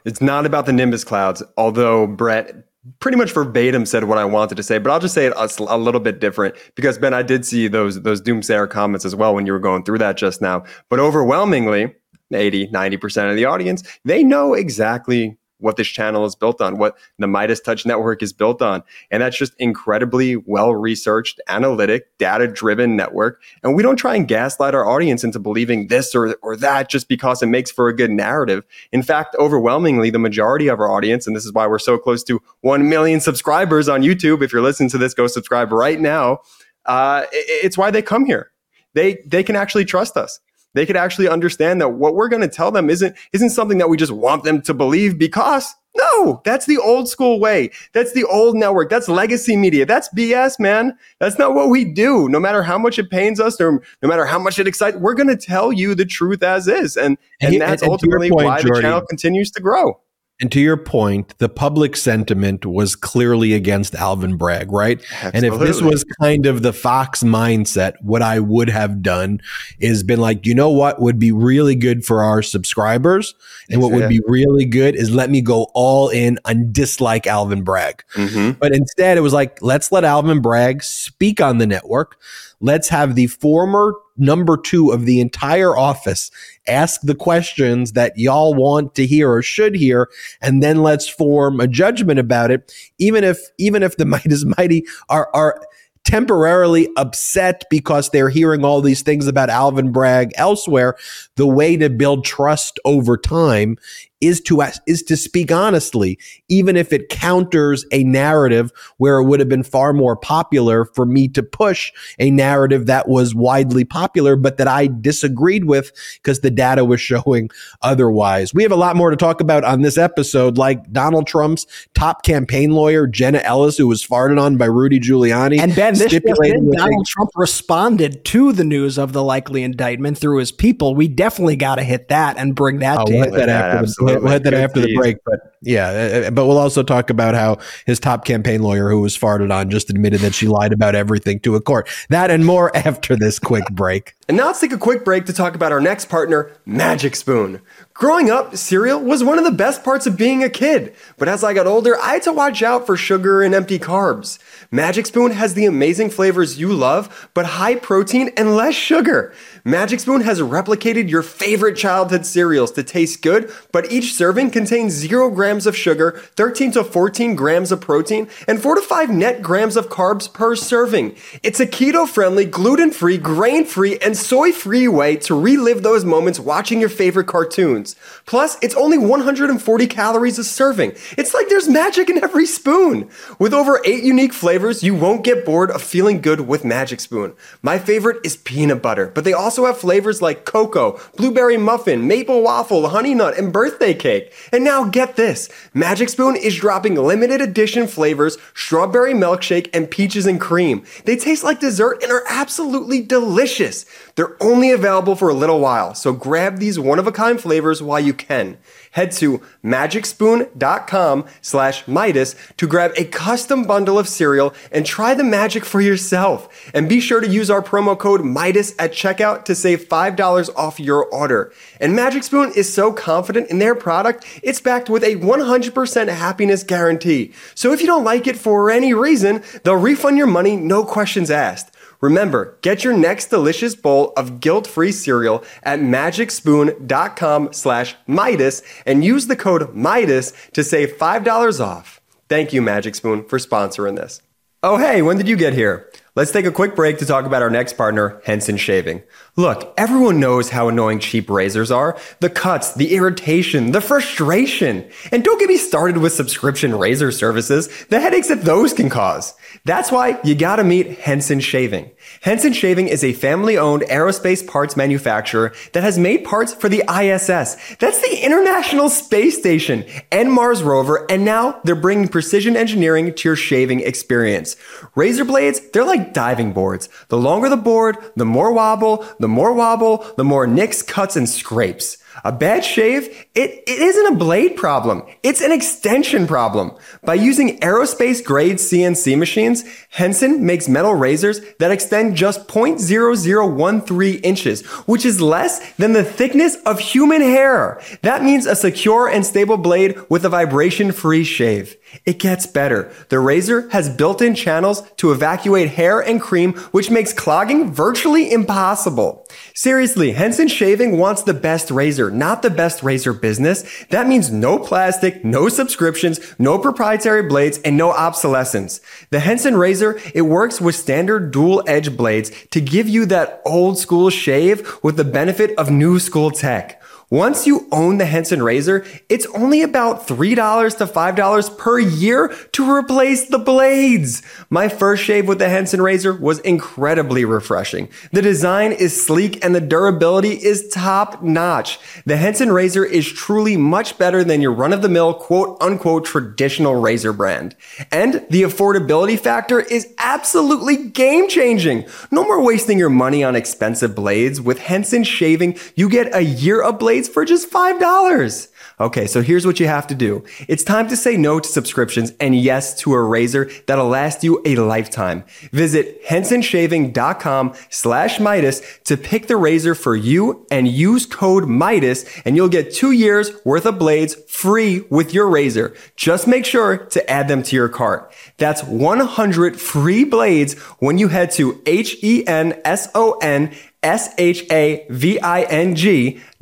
It's not about the Nimbus clouds, although Brett pretty much verbatim said what I wanted to say, but I'll just say it a, a little bit different because Ben, I did see those those doomsayer comments as well when you were going through that just now. But overwhelmingly, 80, 90% of the audience, they know exactly what this channel is built on, what the Meidas Touch Network is built on. And that's just incredibly well researched, analytic, data driven network. And we don't try and gaslight our audience into believing this or, or that just because it makes for a good narrative. In fact, overwhelmingly, the majority of our audience, and this is why we're so close to 1 million subscribers on YouTube. If you're listening to this, go subscribe right now. Uh, it- it's why they come here. They, they can actually trust us they could actually understand that what we're going to tell them isn't isn't something that we just want them to believe because No, that's the old school way. That's the old network. That's legacy media. That's BS, man. That's not what we do. No matter how much it pains us or no matter how much it excites, we're going to tell you the truth as is. And, and, And- that's and ultimately point, why the channel continues to grow. And to your point, the public sentiment was clearly against Alvin Bragg, right? Absolutely. And if this was kind of the Fox mindset, what I would have done is been like, you know what would be really good for our subscribers? And what would be really good is let me go all in and dislike Alvin Bragg. Mhm. But instead, it was like, let's let Alvin Bragg speak on the network. Let's have the former number two of the entire office ask the questions that y'all want to hear or should hear, and then let's form a judgment about it. Even if even if the Meidas Mighty are are temporarily upset because they're hearing all these things about Alvin Bragg elsewhere, the way to build trust over time is to is to speak honestly, even if it counters a narrative where it would have been far more popular for me to push a narrative that was widely popular, but that I disagreed with because the data was showing otherwise. We have a lot more to talk about on this episode, like Donald Trump's top campaign lawyer, Jenna Ellis, who was farted on by Rudy Giuliani. And Ben, this just stipulating in, with a- Donald Trump responded to the news of the likely indictment through his people. We definitely got to hit that and bring that Oh, to we'll you. hit that Yeah, after the, absolutely. We'll hit that after the break. But yeah, uh, but we'll also talk about how his top campaign lawyer, who was farted on, just admitted that she lied about everything to a court. That and more after this quick break. And now let's take a quick break to talk about our next partner, Magic Spoon. Growing up, cereal was one of the best parts of being a kid, but as I got older, I had to watch out for sugar and empty carbs. Magic Spoon has the amazing flavors you love, but high protein and less sugar. Magic Spoon has replicated your favorite childhood cereals to taste good, but each serving contains 0 grams of sugar, 13 to 14 grams of protein, and 4 to 5 net grams of carbs per serving. It's a keto friendly, gluten free, grain free, and soy free way to relive those moments watching your favorite cartoons. Plus, it's only 140 calories a serving. It's like there's magic in every spoon. With over 8 unique flavors, you won't get bored of feeling good with Magic Spoon. My favorite is peanut butter, but they also have flavors like cocoa, blueberry muffin, maple waffle, honey nut, and birthday cake. And now get this Magic Spoon is dropping limited edition flavors, strawberry milkshake, and peaches and cream. They taste like dessert and are absolutely delicious. They're only available for a little while, so grab these one of a kind flavors while you can. Head to magicspoon.com slash Meidas to grab a custom bundle of cereal and try the magic for yourself. And be sure to use our promo code Meidas at checkout to save $5 off your order. And Magic Spoon is so confident in their product, it's backed with a 100% happiness guarantee. So if you don't like it for any reason, they'll refund your money, no questions asked. Remember, get your next delicious bowl of guilt-free cereal at magicspoon.com slash Meidas and use the code Meidas to save $5 off. Thank you, Magic Spoon, for sponsoring this. Oh, hey, when did you get here? Let's take a quick break to talk about our next partner, Henson Shaving. Look, everyone knows how annoying cheap razors are. The cuts, the irritation, the frustration. And don't get me started with subscription razor services, the headaches that those can cause. That's why you gotta meet Henson Shaving. Henson Shaving is a family owned aerospace parts manufacturer that has made parts for the ISS. That's the International Space Station and Mars rover, and now they're bringing precision engineering to your shaving experience. Razor blades, they're like diving boards. The longer the board, the more wobble, the more wobble, the more nicks, cuts, and scrapes. A bad shave, it, it isn't a blade problem. It's an extension problem. By using aerospace grade CNC machines, Henson makes metal razors that extend just 0.0013 inches, which is less than the thickness of human hair. That means a secure and stable blade with a vibration free shave. It gets better. The razor has built-in channels to evacuate hair and cream, which makes clogging virtually impossible. Seriously, Henson Shaving wants the best razor, not the best razor business. That means no plastic, no subscriptions, no proprietary blades, and no obsolescence. The Henson razor, it works with standard dual edge blades to give you that old school shave with the benefit of new school tech. Once you own the Henson razor, it's only about $3 to $5 per year to replace the blades. My first shave with the Henson razor was incredibly refreshing. The design is sleek and the durability is top notch. The Henson razor is truly much better than your run of the mill quote unquote traditional razor brand. And the affordability factor is absolutely game changing. No more wasting your money on expensive blades. With Henson shaving, you get a year of blades for just $5. Okay, so here's what you have to do. It's time to say no to subscriptions and yes to a razor that'll last you a lifetime. Visit hensonshaving.com slash Meidas to pick the razor for you and use code Meidas and you'll get two years worth of blades free with your razor. Just make sure to add them to your cart. That's 100 free blades when you head to H-E-N-S-O-N S-H-A-V-I-N-G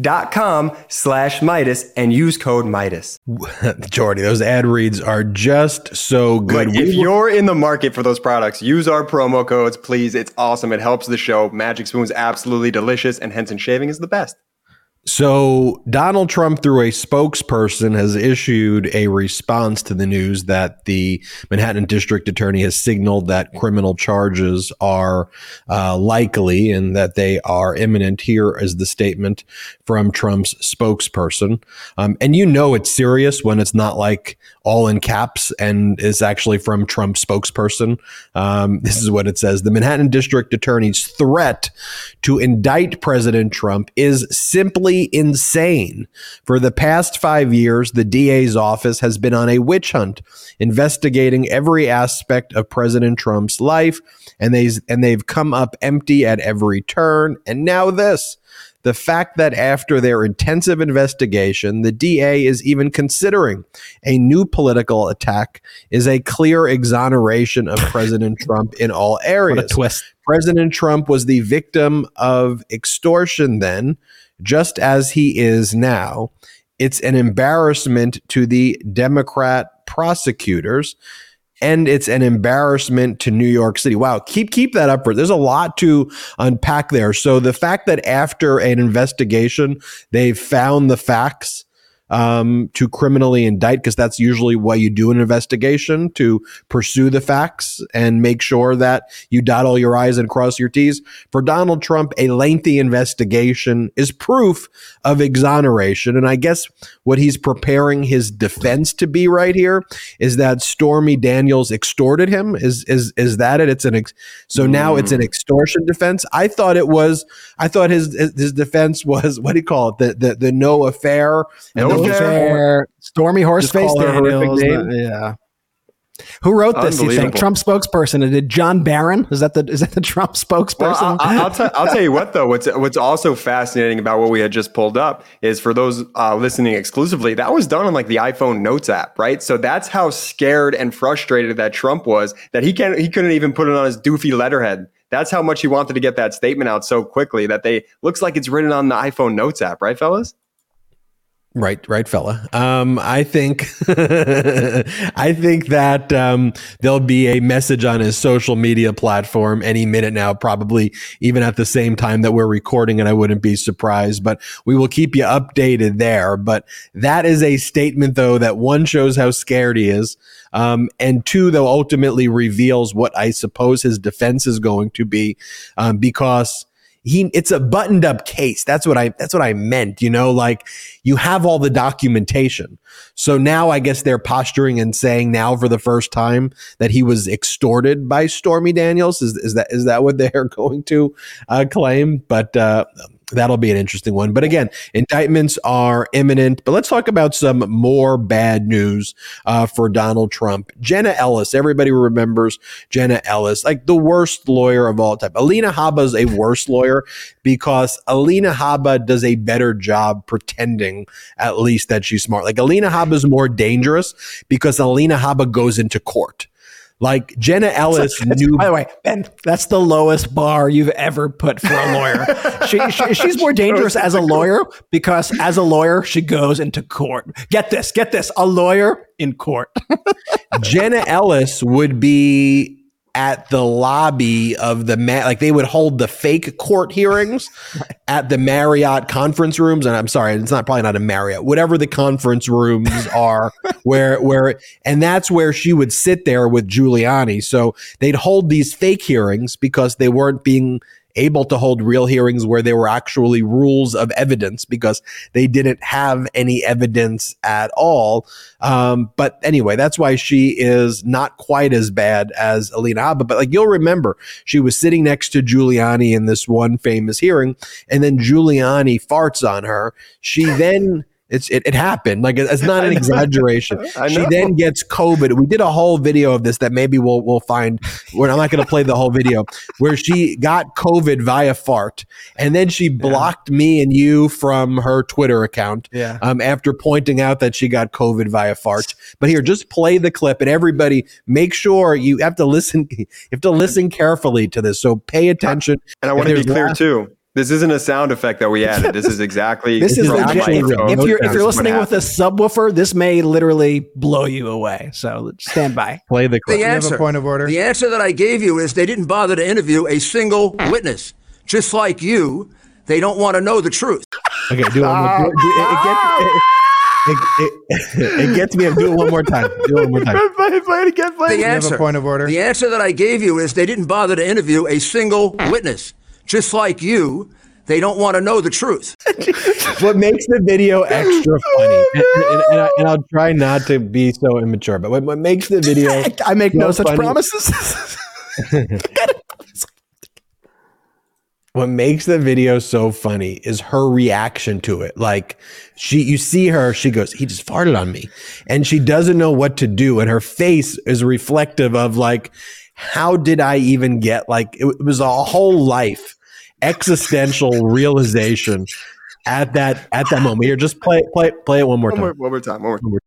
dot com slash Meidas and use code Meidas. Jordy, those ad reads are just so good. But if you're in the market for those products, use our promo codes, please. It's awesome. It helps the show. Magic Spoon's absolutely delicious, and Henson Shaving is the best. So, Donald Trump, through a spokesperson, has issued a response to the news that the Manhattan District Attorney has signaled that criminal charges are uh, likely and that they are imminent. Here is the statement from Trump's spokesperson. Um, and you know it's serious when it's not like all in caps and is actually from Trump's spokesperson. Um, this is what it says The Manhattan District Attorney's threat to indict President Trump is simply insane. For the past five years, the DA's office has been on a witch hunt, investigating every aspect of President Trump's life, and they and they've come up empty at every turn. And now this. The fact that after their intensive investigation, the DA is even considering a new political attack is a clear exoneration of President Trump in all areas. What a twist. President Trump was the victim of extortion then, just as he is now. It's an embarrassment to the Democrat prosecutors and it's an embarrassment to New York City. Wow, keep keep that up. for. There's a lot to unpack there. So the fact that after an investigation they've found the facts um, to criminally indict, because that's usually what you do in an investigation to pursue the facts and make sure that you dot all your I's and cross your T's. For Donald Trump, a lengthy investigation is proof of exoneration. And I guess what he's preparing his defense to be right here is that Stormy Daniels extorted him. Is is is that it? It's an ex- so now it's an extortion defense. I thought it was. I thought his his, his defense was what do you call it? The the, the no affair and No the Fair, Stormy Horseface call her horrific Daniels. name? Yeah. Who wrote this? You think Trump spokesperson? Did John Barron? Is that the is that the Trump Well, spokesperson? I, I'll, tell, I'll tell you what, though. What's what's also fascinating about what we had just pulled up is for those uh, listening exclusively, that was done on like the iPhone Notes app, right? So that's how scared and frustrated that Trump was that he can not he couldn't even put it on his doofy letterhead. That's how much he wanted to get that statement out so quickly that they looks like it's written on the iPhone Notes app, right, fellas? Right, right, fella. Um, I think, I think that um, there'll be a message on his social media platform any minute now, probably even at the same time that we're recording, and I wouldn't be surprised. But we will keep you updated there. But that is a statement, though, that one shows how scared he is, um, and two, though, ultimately reveals what I suppose his defense is going to be, um, because he it's a buttoned up case. That's what i that's what i meant you know like you have all the documentation. So now i guess they're posturing and saying now for the first time that he was extorted by stormy daniels. Is, is that is that what they're going to uh, claim? But uh That'll be an interesting one. But again, indictments are imminent. But let's talk about some more bad news uh, for Donald Trump. Jenna Ellis, everybody remembers Jenna Ellis, like the worst lawyer of all time. Alina Habba is a worse lawyer because Alina Habba does a better job pretending, at least, that she's smart. Like Alina Habba is more dangerous because Alina Habba goes into court. Like Jenna Ellis knew. By the way, Ben, that's the lowest bar you've ever put for a lawyer. she, she, she's more dangerous as a lawyer because as a lawyer, she goes into court. Get this, get this, a lawyer in court. Jenna Ellis would be at the lobby of the Ma- like they would hold the fake court hearings at the Marriott conference rooms. And I'm sorry it's not probably not a Marriott whatever the conference rooms are where where and that's where she would sit there with Giuliani. So they'd hold these fake hearings because they weren't being able to hold real hearings where there were actually rules of evidence because they didn't have any evidence at all. Um, but anyway, that's why she is not quite as bad as Alina Habba. But like you'll remember, she was sitting next to Giuliani in this one famous hearing, and then Giuliani farts on her. She then it's it, it happened. Like it's not an exaggeration. She then gets COVID. We did a whole video of this that maybe we'll we'll find. Where I'm not going to play the whole video where she got COVID via fart, and then she blocked me and you from her Twitter account. Yeah. Um, after pointing out that she got COVID via fart. But here, just play the clip, and everybody make sure you have to listen. You have to listen carefully to this. So pay attention. And I want to be clear last- too. This isn't a sound effect that we added. This is exactly This is is from the actually legit. microphone. If you're if you're listening with a subwoofer, this may literally blow you away. So stand by. Play the clip. The answer. point of order? The answer that I gave you is they didn't bother to interview a single witness. Just like you, they don't want to know the truth. Okay, do it one more. Do, do, it, it, gets, it, it, it, it gets me. Do it one more time. Do it one more time. play, play it again. Play The it. answer. point of order? The answer that I gave you is they didn't bother to interview a single witness. Just like you, they don't want to know the truth. What makes the video extra oh, funny, and, and, and, I, and I'll try not to be so immature, but what, what makes the video I make no so such funny- promises. what makes the video so funny is her reaction to it. Like she, you see her, she goes, he just farted on me. And she doesn't know what to do. And her face is reflective of like, how did I even get like, it, it was a whole life existential realization at that, at that moment. Here, just play, play, play it one more time. One more, time. one more time. One more.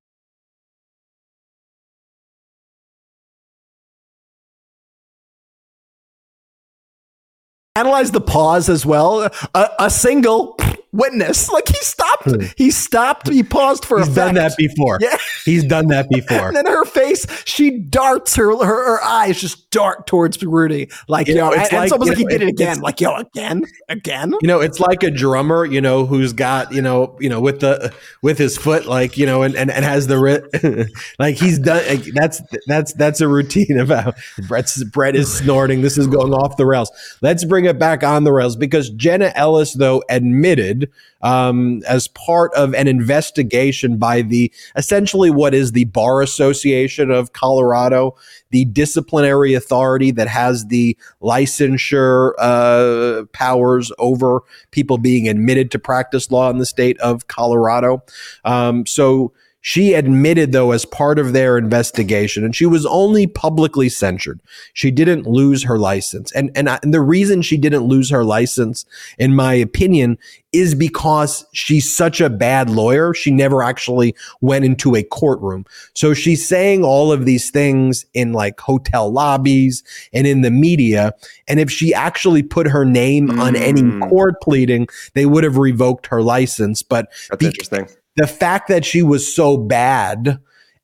Analyze the pause as well. A, a single witness, like he stopped. Hmm. He stopped. He paused for He's effect. done that before. Yeah. He's done that before. And then her face, she darts her her, her eyes just dart towards Rudy, like You yo. know, it's and it's almost like he did it again, like yo, again, again. You know, it's like a drummer, you know, who's got, you know, you know, with the with his foot, like, you know, and and, and has the ri- like he's done. Like, that's that's that's a routine how Brett's Brett is snorting. This is going off the rails. Let's bring it back on the rails because Jenna Ellis, though, admitted um, as part of an investigation by the essentially what is the Bar Association of Colorado, the disciplinary authority that has the licensure uh, powers over people being admitted to practice law in the state of Colorado. Um, so she admitted, though, as part of their investigation, and she was only publicly censured. She didn't lose her license, and and, I, and the reason she didn't lose her license, in my opinion, is because she's such a bad lawyer. She never actually went into a courtroom. So she's saying all of these things in like hotel lobbies and in the media. And if she actually put her name on any Mm. court pleading, they would have revoked her license. But That's be- interesting. The fact that she was so bad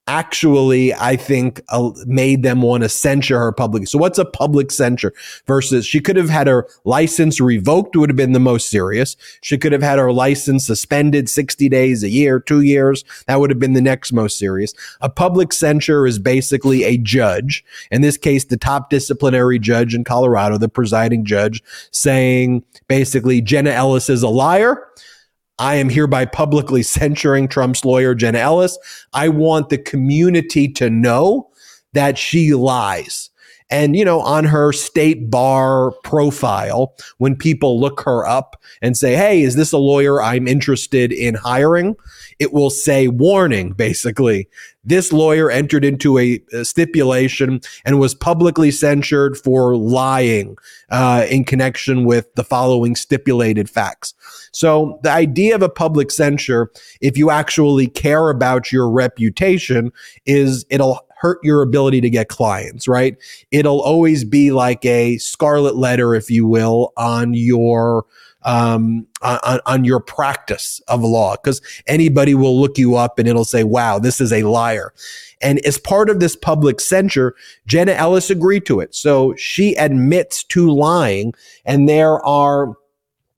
actually i think uh, made them want to censure her publicly so what's a public censure versus she could have had her license revoked would have been the most serious. She could have had her license suspended 60 days a year two years that would have been the next most serious. A public censure is basically a judge in this case the top disciplinary judge in colorado the presiding judge saying basically jenna ellis is a liar I am hereby publicly censuring Trump's lawyer, Jenna Ellis. I want the community to know that she lies. And, you know, on her state bar profile, when people look her up and say, Hey, is this a lawyer I'm interested in hiring? It will say warning, basically. This lawyer entered into a, a stipulation and was publicly censured for lying uh, in connection with the following stipulated facts. So the idea of a public censure, if you actually care about your reputation, is it'll hurt your ability to get clients, right? It'll always be like a scarlet letter, if you will, on your um, on, on your practice of law because anybody will look you up and it'll say, wow, this is a liar. And as part of this public censure, Jenna Ellis agreed to it. So she admits to lying. And there are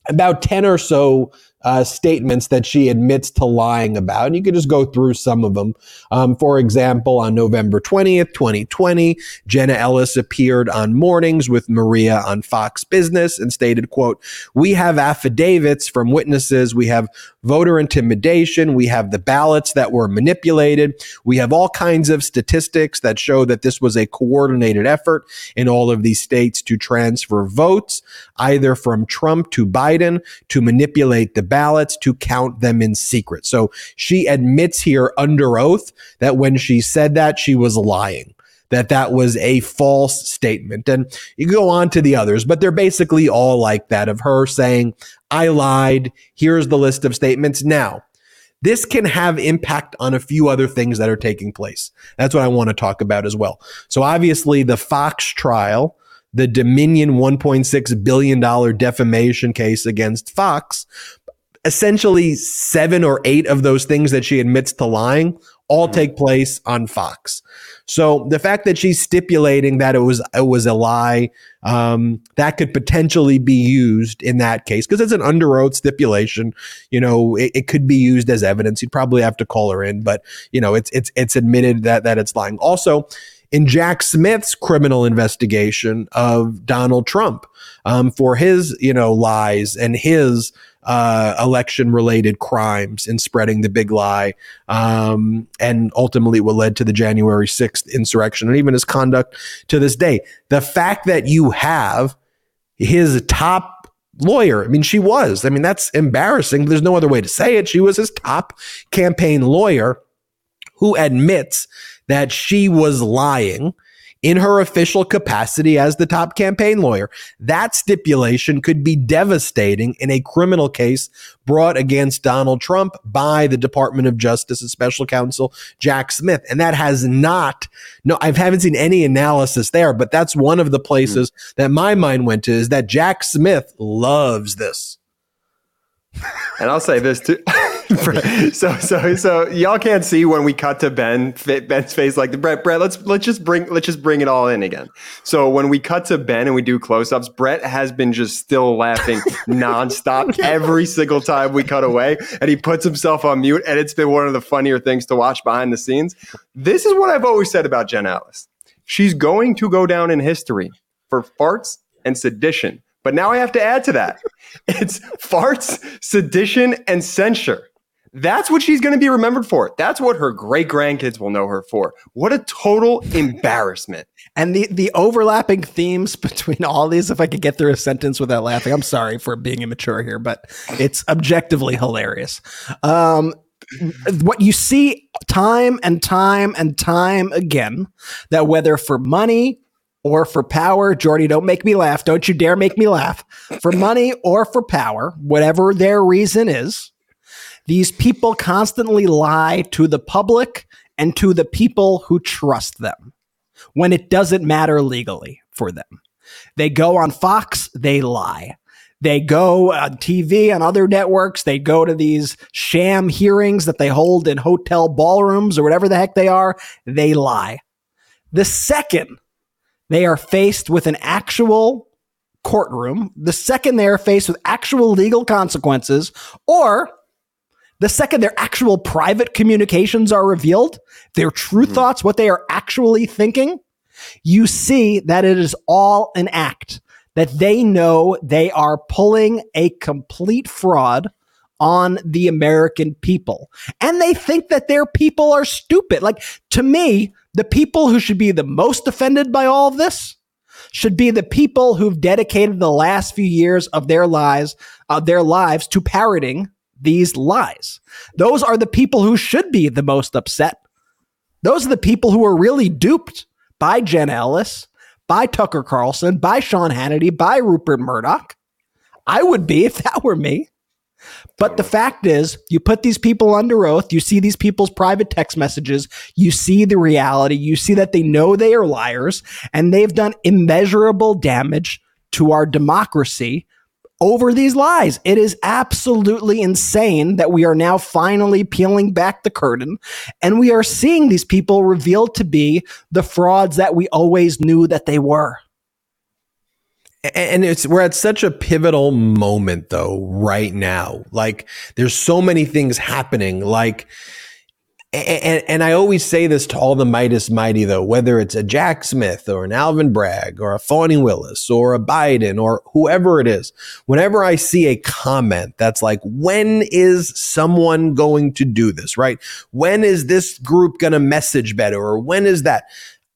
about 10 or so uh, statements that she admits to lying about. And you could just go through some of them. Um, for example, on November 20th, 2020, Jenna Ellis appeared on Mornings with Maria on Fox Business and stated, quote, we have affidavits from witnesses. We have voter intimidation. We have the ballots that were manipulated. We have all kinds of statistics that show that this was a coordinated effort in all of these states to transfer votes, either from Trump to Biden to manipulate the ballots to count them in secret. So she admits here under oath that when she said that, she was lying that that was a false statement. And you go on to the others, but they're basically all like that of her saying, I lied. Here's the list of statements. Now, this can have impact on a few other things that are taking place. That's what I want to talk about as well. So obviously the Fox trial, the Dominion $1.6 billion defamation case against Fox, essentially seven or eight of those things that she admits to lying all mm-hmm. take place on Fox. So the fact that she's stipulating that it was it was a lie, um, that could potentially be used in that case because it's an under oath stipulation. You know, it, it, could be used as evidence. You'd probably have to call her in, but you know, it's it's it's admitted that that it's lying. Also, in Jack Smith's criminal investigation of Donald Trump um, for his you know lies and his uh, election related crimes in spreading the big lie, um, and ultimately what led to the January 6th insurrection and even his conduct to this day. The fact that you have his top lawyer, I mean, she was, I mean, that's embarrassing. There's no other way to say it. She was his top campaign lawyer who admits that she was lying in her official capacity as the top campaign lawyer. That stipulation could be devastating in a criminal case brought against Donald Trump by the Department of Justice's special counsel, Jack Smith. And that has not, no, I haven't seen any analysis there, but that's one of the places mm. that my mind went to is that Jack Smith loves this. And I'll say this too. so so so y'all can't see when we cut to Ben Ben's face like the Brett Brett let's let's just bring let's just bring it all in again. So when we cut to Ben and we do close-ups, Brett has been just still laughing nonstop every single time we cut away and he puts himself on mute and it's been one of the funnier things to watch behind the scenes. This is what I've always said about Jen Ellis. She's going to go down in history for farts and sedition. But now I have to add to that. It's farts, sedition, and censure. That's what she's going to be remembered for. That's what her great grandkids will know her for. What a total embarrassment. And the the overlapping themes between all these, if I could get through a sentence without laughing, I'm sorry for being immature here, but it's objectively hilarious. Um, what you see time and time and time again that whether for money or for power, Jordy, don't make me laugh. Don't you dare make me laugh. For money or for power, whatever their reason is, these people constantly lie to the public and to the people who trust them when it doesn't matter legally for them. They go on Fox, they lie. They go on TV, on other networks, they go to these sham hearings that they hold in hotel ballrooms or whatever the heck they are, they lie. The second they are faced with an actual courtroom, the second they are faced with actual legal consequences, or the second their actual private communications are revealed, their true mm-hmm. thoughts, what they are actually thinking, you see that it is all an act, that they know they are pulling a complete fraud on the American people. And they think that their people are stupid. Like, to me, the people who should be the most offended by all of this should be the people who've dedicated the last few years of their lives, of uh, their lives to parroting these lies. Those are the people who should be the most upset. Those are the people who are really duped by Jen Ellis, by Tucker Carlson, by Sean Hannity, by Rupert Murdoch. I would be if that were me. But the fact is, you put these people under oath, you see these people's private text messages, you see the reality, you see that they know they are liars, and they've done immeasurable damage to our democracy over these lies. It is absolutely insane that we are now finally peeling back the curtain and we are seeing these people revealed to be the frauds that we always knew that they were. And it's we're at such a pivotal moment though right now. Like there's so many things happening like and, and I always say this to all the Meidas Mighty, though, whether it's a Jack Smith or an Alvin Bragg or a Fani Willis or a Biden or whoever it is, whenever I see a comment that's like, when is someone going to do this, right? When is this group going to message better or when is that?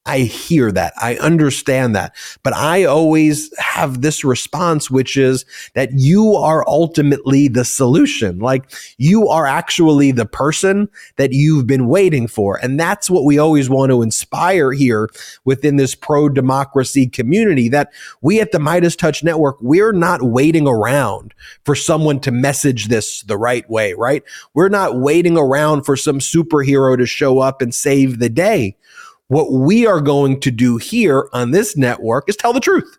I hear that. I understand that. But I always have this response, which is that you are ultimately the solution. Like you are actually the person that you've been waiting for. And that's what we always want to inspire here within this pro democracy community that we at the Meidas Touch Network, we're not waiting around for someone to message this the right way, right? We're not waiting around for some superhero to show up and save the day. What we are going to do here on this network is tell the truth.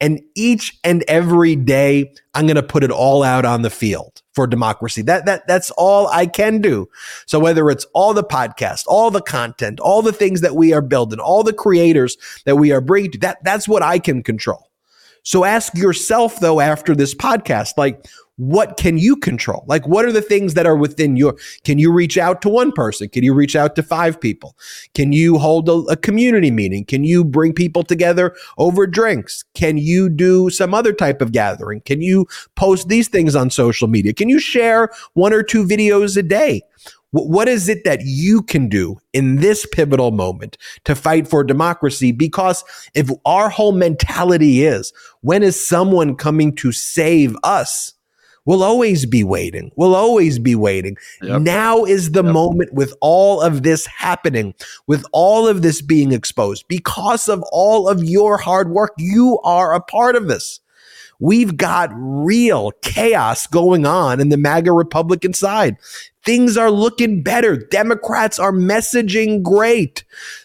And each and every day, I'm going to put it all out on the field for democracy. That, that, that's all I can do. So whether it's all the podcast, all the content, all the things that we are building, all the creators that we are bringing to that, that's what I can control. So ask yourself though, after this podcast, like, what can you control? Like, what are the things that are within your? Can you reach out to one person? Can you reach out to five people? Can you hold a, a, community meeting? Can you bring people together over drinks? Can you do some other type of gathering? Can you post these things on social media? Can you share one or two videos a day? What is it that you can do in this pivotal moment to fight for democracy? Because if our whole mentality is, when is someone coming to save us? We'll always be waiting. We'll always be waiting. Yep. Now is the yep. moment with all of this happening, with all of this being exposed because of all of your hard work. You are a part of this. We've got real chaos going on in the MAGA Republican side. Things are looking better. Democrats are messaging great.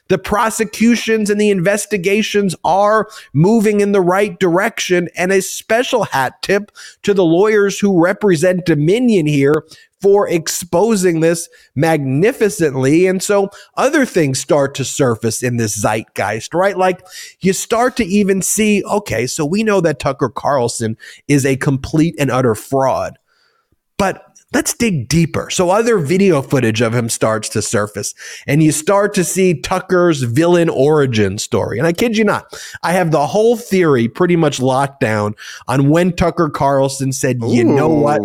The prosecutions and the investigations are moving in the right direction. And a special hat tip to the lawyers who represent Dominion here for exposing this magnificently. And so other things start to surface in this zeitgeist, right? Like you start to even see, okay, so we know that Tucker Carlson is a complete and utter fraud. But Let's dig deeper. So other video footage of him starts to surface and you start to see Tucker's villain origin story. And I kid you not, I have the whole theory pretty much locked down on when Tucker Carlson said, you know what?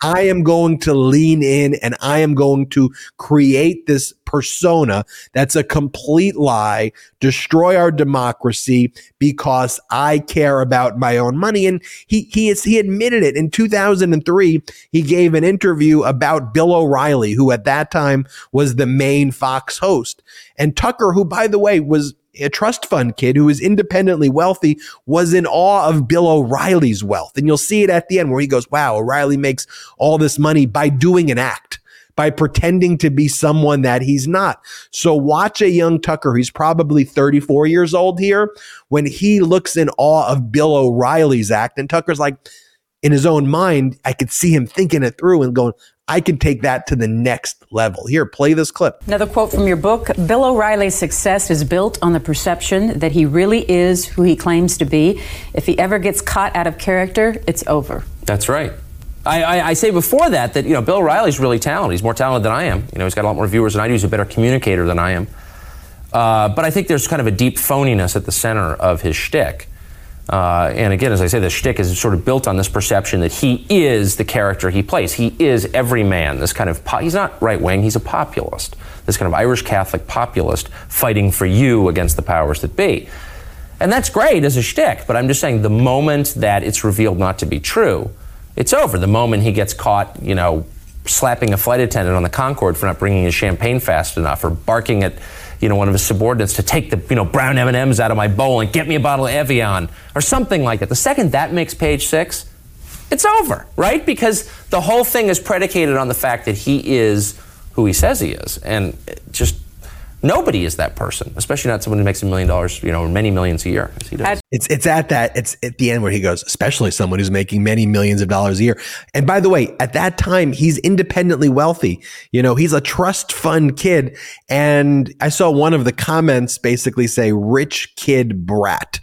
I am going to lean in and I am going to create this persona that's a complete lie, destroy our democracy because I care about my own money. And he he is he admitted it in 2003. He gave an interview about Bill O'Reilly, who at that time was the main Fox host, and Tucker, who by the way was a trust fund kid who was independently wealthy was in awe of Bill O'Reilly's wealth. And you'll see it at the end where he goes, wow, O'Reilly makes all this money by doing an act by pretending to be someone that he's not. So watch a young Tucker, he's probably 34 years old here, when he looks in awe of Bill O'Reilly's act. And Tucker's like, in his own mind, I could see him thinking it through and going, I can take that to the next level. Here, play this clip. Another quote from your book Bill O'Reilly's success is built on the perception that he really is who he claims to be. If he ever gets caught out of character, it's over. That's right. I, I, I, say before that that you know Bill O'Reilly's really talented. He's more talented than I am. You know, he's got a lot more viewers than I do. He's a better communicator than I am. Uh, but I think there's kind of a deep phoniness at the center of his shtick. Uh, and again, as I say, the shtick is sort of built on this perception that he is the character he plays. He is every man. This kind of po- he's not right wing. He's a populist. This kind of Irish Catholic populist fighting for you against the powers that be. And that's great as a shtick. But I'm just saying, the moment that it's revealed not to be true, it's over. The moment he gets caught, you know, slapping a flight attendant on the Concorde for not bringing his champagne fast enough, or barking at, you know, one of his subordinates to take the, you know, brown M&Ms out of my bowl and get me a bottle of Evian, or something like that. The second that makes page six, it's over, right? Because the whole thing is predicated on the fact that he is who he says he is, and just Nobody is that person, especially not someone who makes a million dollars, you know, many millions a year. It's it's at that it's at the end where he goes, especially someone who's making many millions of dollars a year. And by the way, at that time, he's independently wealthy. You know, he's a trust fund kid. And I saw one of the comments basically say, "Rich kid brat."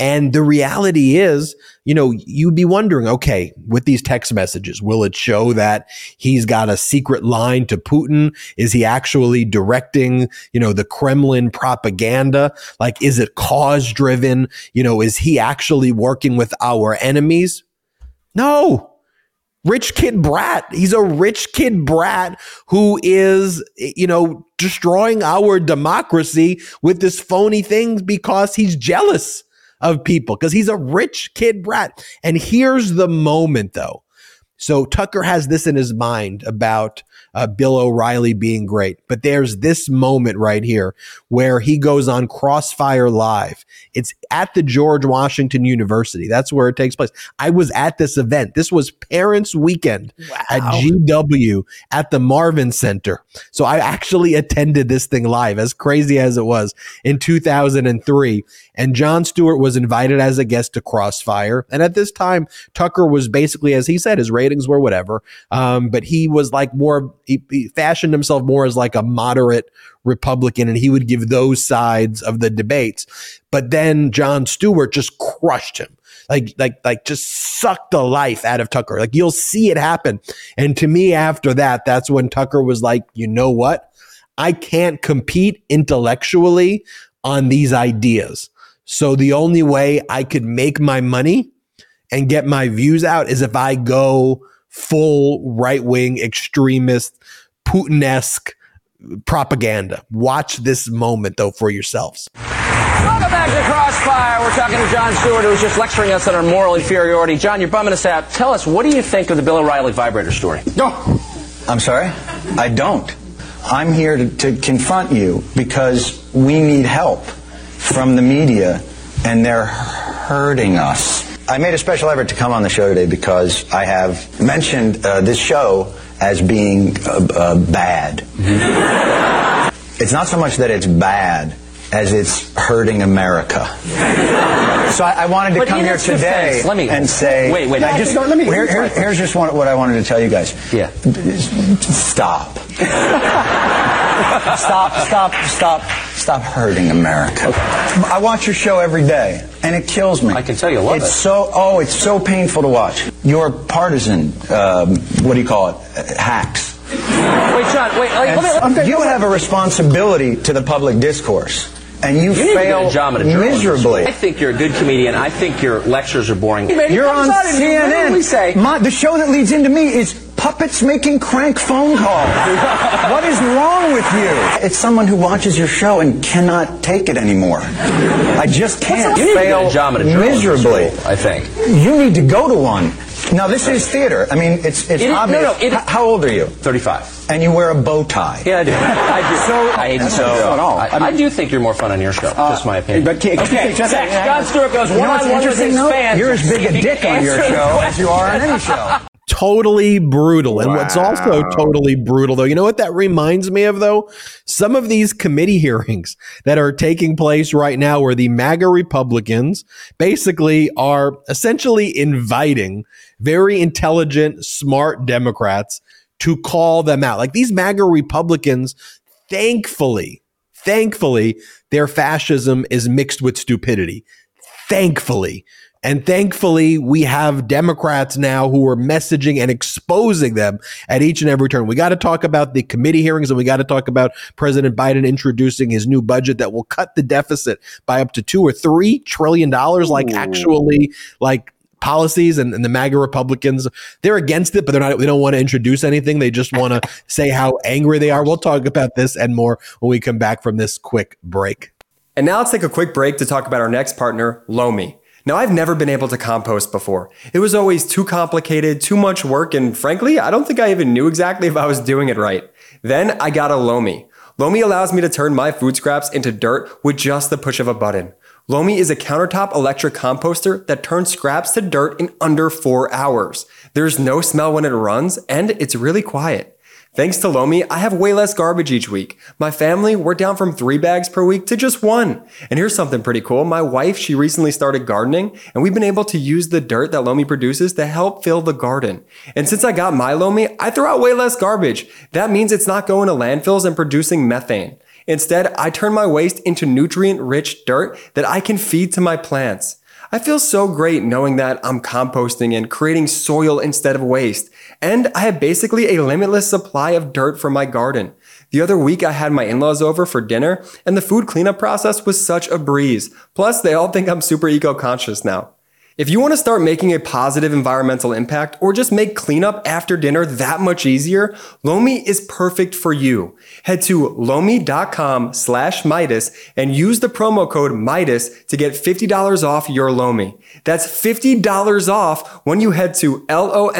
And the reality is, you know, you'd be wondering, okay, with these text messages, will it show that he's got a secret line to Putin? Is he actually directing, you know, the Kremlin propaganda? Like, is it cause driven? You know, is he actually working with our enemies? No. Rich kid brat. He's a rich kid brat who is, you know, destroying our democracy with this phony thing because he's jealous of people because he's a rich kid brat. And here's the moment though. So Tucker has this in his mind about uh, Bill O'Reilly being great, but there's this moment right here where he goes on Crossfire Live. It's at the George Washington University. That's where it takes place. I was at this event. This was Parents Weekend at GW at the Marvin Center. So I actually attended this thing live, as crazy as it was in 2003. And Jon Stewart was invited as a guest to Crossfire. And at this time, Tucker was basically, as he said, his ratings were whatever. Um, but he was like more, he, he fashioned himself more as like a moderate Republican, and he would give those sides of the debates. But then Jon Stewart just crushed him. Like, like, like just sucked the life out of Tucker. Like you'll see it happen. And to me, after that, that's when Tucker was like, you know what? I can't compete intellectually on these ideas. So the only way I could make my money and get my views out is if I go full right wing extremist, Putin esque propaganda. Watch this moment though for yourselves. Welcome back to Crossfire. We're talking to Jon Stewart, who's just lecturing us on our moral inferiority. John, you're bumming us out. Tell us, what do you think of the Bill O'Reilly vibrator story? No. I'm sorry? I don't. I'm here to, to confront you because we need help from the media and they're hurting us. I made a special effort to come on the show today because I have mentioned uh, this show as being uh, uh, bad. It's not so much that it's bad as it's hurting America. So I, I wanted to But come here today defense, let me- and say, Wait, wait, I just no, let me- here- here- here's just one, what I wanted to tell you guys. Yeah. Stop. stop, stop, stop, stop hurting America. I watch your show every day, and it kills me. I can tell you love it's it. so oh, it's so painful to watch. Your partisan, um, what do you call it, uh, hacks. Wait, John, wait, like, let me, let you have a responsibility to the public discourse, and you, You fail job at a journalism miserably. I think you're a good comedian. I think your lectures are boring. You're on CNN. My, the show that leads into me is puppets making crank phone calls. what is wrong with you? It's someone who watches your show and cannot take it anymore. I just can't. You fail get a job at a miserably. school, I think. You need to go to one. Now this is theater. I mean, it's it's It is- no, obvious. no, it- H- how old are you? 35. And you wear a bow tie. Yeah, I do. I do. So- I hate That's the not show. at all. I, I mean- I do think you're more fun on your show. Uh, just my opinion. but okay, Zach, Jon Stewart goes You know one what's on one with his fans. You're as big a dick on your show as you are on any show. Totally brutal. And what's also totally brutal, though, you know what that reminds me of, though? Some of these committee hearings that are taking place right now, where the MAGA Republicans basically are essentially inviting very intelligent, smart Democrats to call them out. Like these MAGA Republicans, thankfully, thankfully, their fascism is mixed with stupidity. Thankfully. And thankfully, we have Democrats now who are messaging and exposing them at each and every turn. We got to talk about the committee hearings and we got to talk about President Biden introducing his new budget that will cut the deficit by up to two or three trillion dollars, like actually, like policies and, and the MAGA Republicans, they're against it, but they're not, they don't want to introduce anything. They just want to say how angry they are. We'll talk about this and more when we come back from this quick break. And now let's take a quick break to talk about our next partner, Lomi. Now, I've never been able to compost before. It was always too complicated, too much work, and frankly, I don't think I even knew exactly if I was doing it right. Then I got a Lomi. Lomi allows me to turn my food scraps into dirt with just the push of a button. Lomi is a countertop electric composter that turns scraps to dirt in under four hours. There's no smell when it runs, and it's really quiet. Thanks to Lomi, I have way less garbage each week. My family, we're down from three bags per week to just one. And here's something pretty cool. My wife, she recently started gardening, and we've been able to use the dirt that Lomi produces to help fill the garden. And since I got my Lomi, I throw out way less garbage. That means it's not going to landfills and producing methane. Instead, I turn my waste into nutrient rich dirt that I can feed to my plants. I feel so great knowing that I'm composting and creating soil instead of waste. And I have basically a limitless supply of dirt for my garden. The other week I had my in-laws over for dinner and the food cleanup process was such a breeze. Plus they all think I'm super eco-conscious now. If you want to start making a positive environmental impact or just make cleanup after dinner that much easier, Lomi is perfect for you. Head to lomi.com slash Meidas and use the promo code Meidas to get $50 off your Lomi. That's $50 off when you head to L-O-M-I.com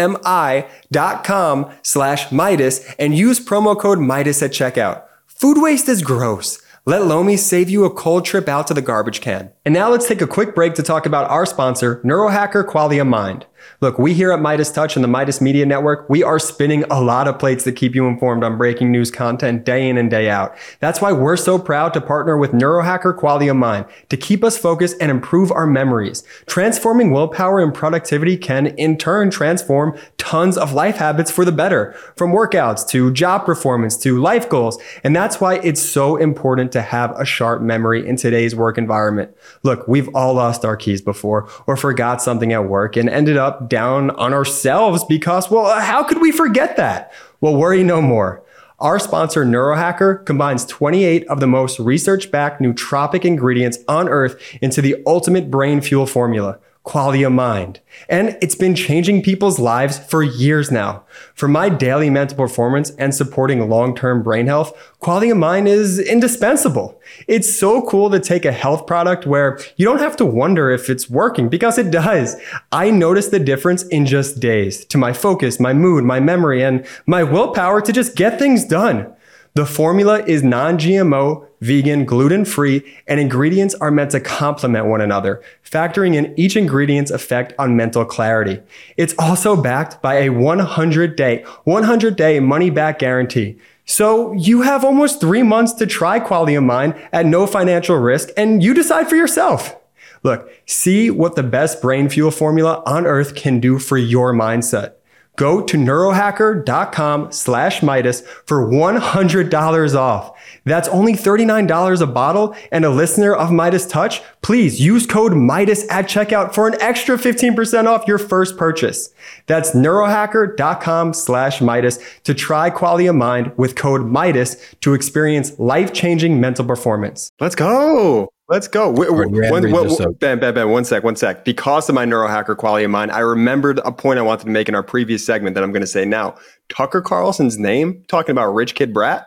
slash Meidas and use promo code Meidas at checkout. Food waste is gross. Let Lomi save you a cold trip out to the garbage can. And now let's take a quick break to talk about our sponsor, Neurohacker Qualia Mind. Look, we here at Meidas Touch and the Meidas Media Network, we are spinning a lot of plates to keep you informed on breaking news content day in and day out. That's why we're so proud to partner with Neurohacker Qualia Mind to keep us focused and improve our memories. Transforming willpower and productivity can in turn transform tons of life habits for the better, from workouts to job performance to life goals. And that's why it's so important to have a sharp memory in today's work environment. Look, we've all lost our keys before or forgot something at work and ended up down on ourselves because, well, how could we forget that? Well, worry no more. Our sponsor, Neurohacker, combines 28 of the most research backed nootropic ingredients on earth into the ultimate brain fuel formula Qualia Mind. And it's been changing people's lives for years now. For my daily mental performance and supporting long-term brain health, Qualia Mind is indispensable. It's so cool to take a health product where you don't have to wonder if it's working because it does. I notice the difference in just days to my focus, my mood, my memory, and my willpower to just get things done. The formula is non-GMO, vegan, gluten-free, and ingredients are meant to complement one another, factoring in each ingredient's effect on mental clarity. It's also backed by a 100-day, 100-day money-back guarantee. So you have almost three months to try Qualia Mind at no financial risk, and you decide for yourself. Look, see what the best brain fuel formula on earth can do for your mindset. Go to neurohacker.com slash Meidas for $100 off. That's only $39 a bottle. And a listener of Meidas Touch, please use code Meidas at checkout for an extra 15% off your first purchase. That's neurohacker.com slash Meidas to try Qualia Mind with code Meidas to experience life-changing mental performance. Let's go. Let's go. Wait, oh, your one, one- raised us up. ben, Ben, Ben, one sec, one sec. Because of my neurohacker Qualia Mind, I remembered a point I wanted to make in our previous segment that I'm going to say now. Tucker Carlson's name, talking about Rich Kid Brat,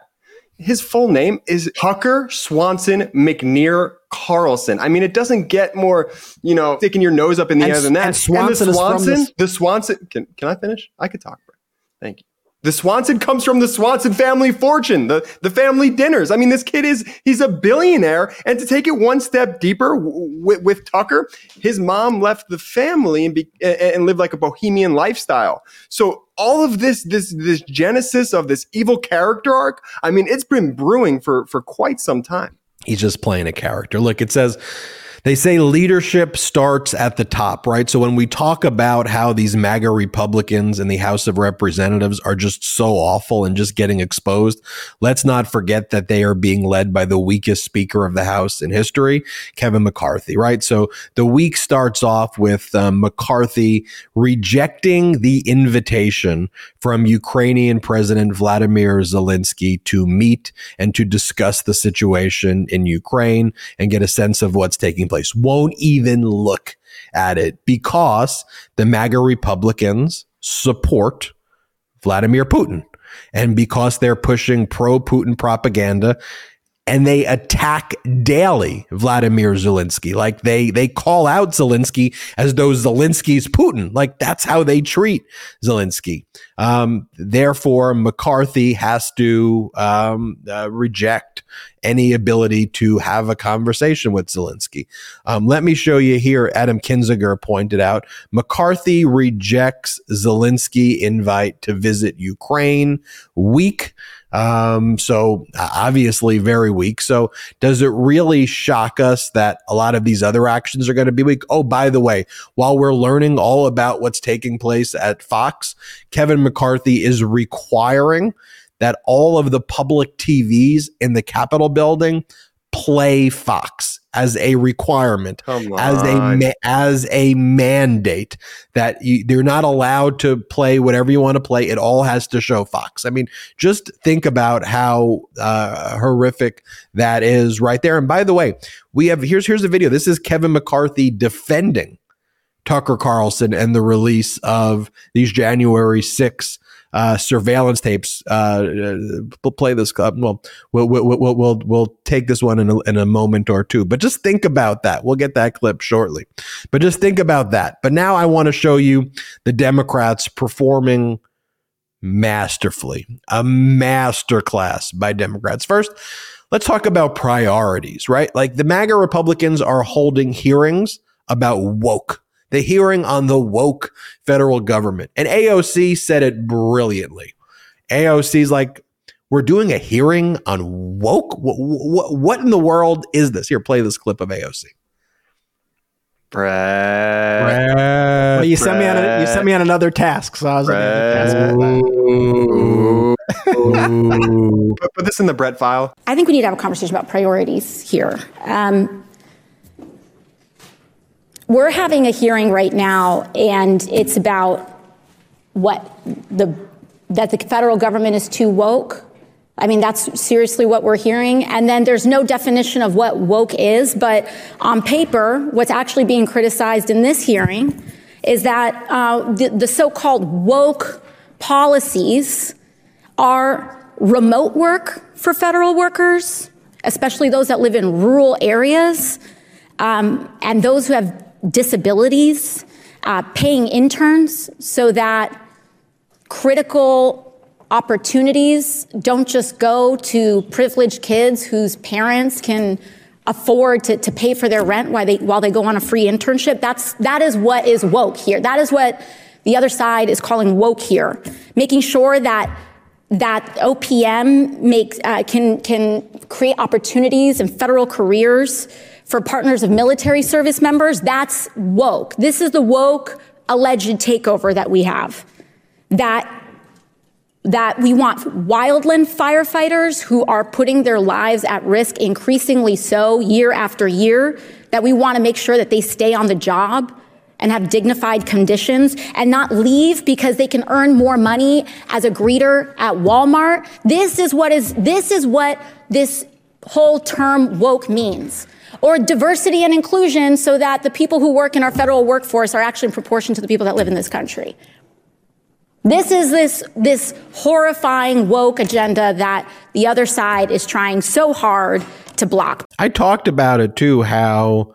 his full name is Tucker Swanson McNear Carlson. I mean, it doesn't get more, you know, sticking your nose up in the And air than that. and Swanson the is from Swanson, the Swanson, can, can I finish? I could talk. Thank you. The Swanson comes from the Swanson family fortune, the, the family dinners. I mean, this kid is, he's a billionaire. And to take it one step deeper w- with, Tucker, his mom left the family and, be, and lived like a bohemian lifestyle. So all of this, this, this genesis of this evil character arc, I mean, it's been brewing for, for quite some time. He's just playing a character. Look, it says they say leadership starts at the top, right? So when we talk about how these MAGA Republicans in the House of Representatives are just so awful and just getting exposed, let's not forget that they are being led by the weakest Speaker of the House in history, Kevin McCarthy, right? So the week starts off with um, McCarthy rejecting the invitation from Ukrainian President Vladimir Zelensky to meet and to discuss the situation in Ukraine and get a sense of what's taking place. Won't even look at it because the MAGA Republicans support Vladimir Putin. And because they're pushing pro Putin propaganda, and they attack daily Vladimir Zelensky. Like they they call out Zelensky as though Zelensky's Putin. Like that's how they treat Zelensky. Um, therefore, McCarthy has to um, uh, reject any ability to have a conversation with Zelensky. Um, let me show you here. Adam Kinzinger pointed out McCarthy rejects Zelensky invite to visit Ukraine. Weak. Um, so obviously very weak. So does it really shock us that a lot of these other actions are going to be weak? Oh, by the way, while we're learning all about what's taking place at Fox, Kevin McCarthy is requiring that all of the public TVs in the Capitol building play Fox as a requirement, as a ma- as a mandate that you, they're not allowed to play whatever you want to play. It all has to show Fox. I mean, just think about how uh, horrific that is right there. And by the way, we have here's here's a video. This is Kevin McCarthy defending Tucker Carlson and the release of these January 6 uh, surveillance tapes. Uh, we'll play this clip. Well, we'll, we'll, we'll, we'll, we'll take this one in a, in a moment or two, but just think about that. We'll get that clip shortly, but just think about that. But now I want to show you the Democrats performing masterfully, a masterclass by Democrats. First, let's talk about priorities, right? Like the MAGA Republicans are holding hearings about woke the hearing on the woke federal government. And AOC said it brilliantly. AOC's like, we're doing a hearing on woke. What, what, what in the world is this? Here, play this clip of AOC. Brad. Well, you sent me on a, you sent me on another task, so I was Put, put this in the Brett file. I think we need to have a conversation about priorities here. Um, we're having a hearing right now, and it's about what the that the federal government is too woke. I mean, that's seriously what we're hearing. And then there's no definition of what woke is, but on paper, what's actually being criticized in this hearing is that uh, the, the so-called woke policies are remote work for federal workers, especially those that live in rural areas, um, and those who have disabilities, uh, paying interns so that critical opportunities don't just go to privileged kids whose parents can afford to, to pay for their rent while they while they go on a free internship. That's that is what is woke here. That is what the other side is calling woke here. Making sure that that OPM makes uh, can can create opportunities and federal careers for partners of military service members, that's woke. This is the woke alleged takeover that we have. That that we want wildland firefighters who are putting their lives at risk increasingly so year after year, that we want to make sure that they stay on the job and have dignified conditions and not leave because they can earn more money as a greeter at Walmart. This is what is this is what this whole term woke means or diversity and inclusion so that the people who work in our federal workforce are actually in proportion to the people that live in this country. This is this, this horrifying woke agenda that the other side is trying so hard to block. I talked about it too, how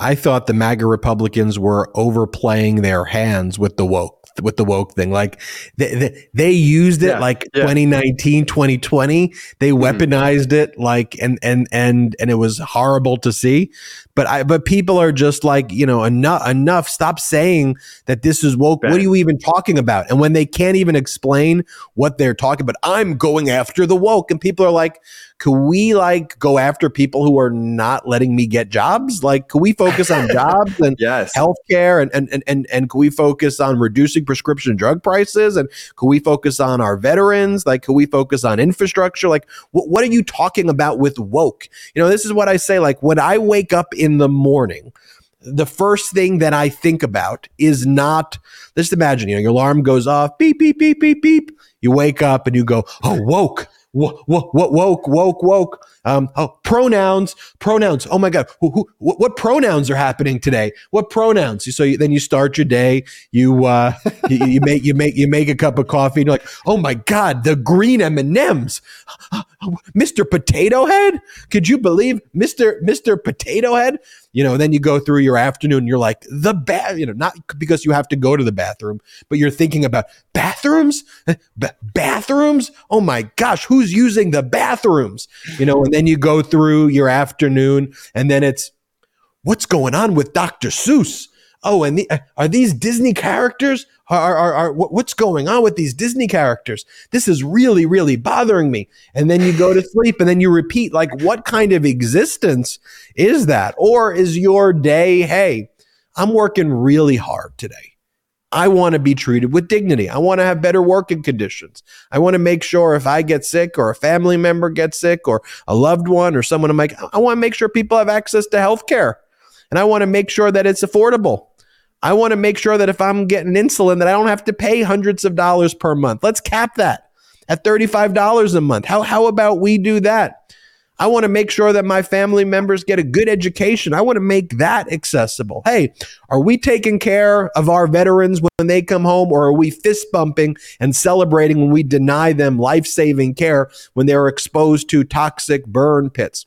I thought the MAGA Republicans were overplaying their hands with the woke with the woke thing. Like they, they, they used it Yeah, like yeah. 2019, 2020. They Mm-hmm. weaponized it like and and and and it was horrible to see. But I but people are just like, you know, enough enough. Stop saying that this is woke. What are you even talking about? And when they can't even explain what they're talking about, I'm going after the woke. And people are like, can we like go after people who are not letting me get jobs? Like, can we focus on jobs and yes. healthcare and, and and and and can we focus on reducing prescription drug prices? And can we focus on our veterans? Like, can we focus on infrastructure? Like, what what are you talking about with woke? You know, this is what I say. Like, when I wake up in the morning, the first thing that I think about is not just imagine, you know, your alarm goes off, beep, beep, beep, beep, beep. You wake up and you go, oh, woke. What, woke, woke, woke. Um, oh, pronouns, pronouns. Oh my God. Who, who, what, pronouns are happening today? What pronouns? So you, then you start your day. You, uh, you, you make, you make, you make a cup of coffee and you're like, oh my God, the green M&Ms. Mr. Potato Head? Could you believe Mr. Mr. Potato Head? You know, then you go through your afternoon, you're like, the bath, you know, not because you have to go to the bathroom, but you're thinking about bathrooms, B- bathrooms. Oh my gosh, who's using the bathrooms? You know, and then you go through your afternoon, and then it's what's going on with Dr. Seuss? Oh, and the, uh, are these Disney characters? Are, are, are, what's going on with these Disney characters? This is really, really bothering me. And then you go to sleep and then you repeat, like, what kind of existence is that? Or is your day, hey, I'm working really hard today. I want to be treated with dignity. I want to have better working conditions. I want to make sure if I get sick or a family member gets sick or a loved one or someone I'm like, I want to make sure people have access to health care. And I want to make sure that it's affordable. I want to make sure that if I'm getting insulin, that I don't have to pay hundreds of dollars per month. Let's cap that at $35 a month. How, how about we do that? I want to make sure that my family members get a good education. I want to make that accessible. Hey, are we taking care of our veterans when they come home, or are we fist bumping and celebrating when we deny them life saving care when they're exposed to toxic burn pits?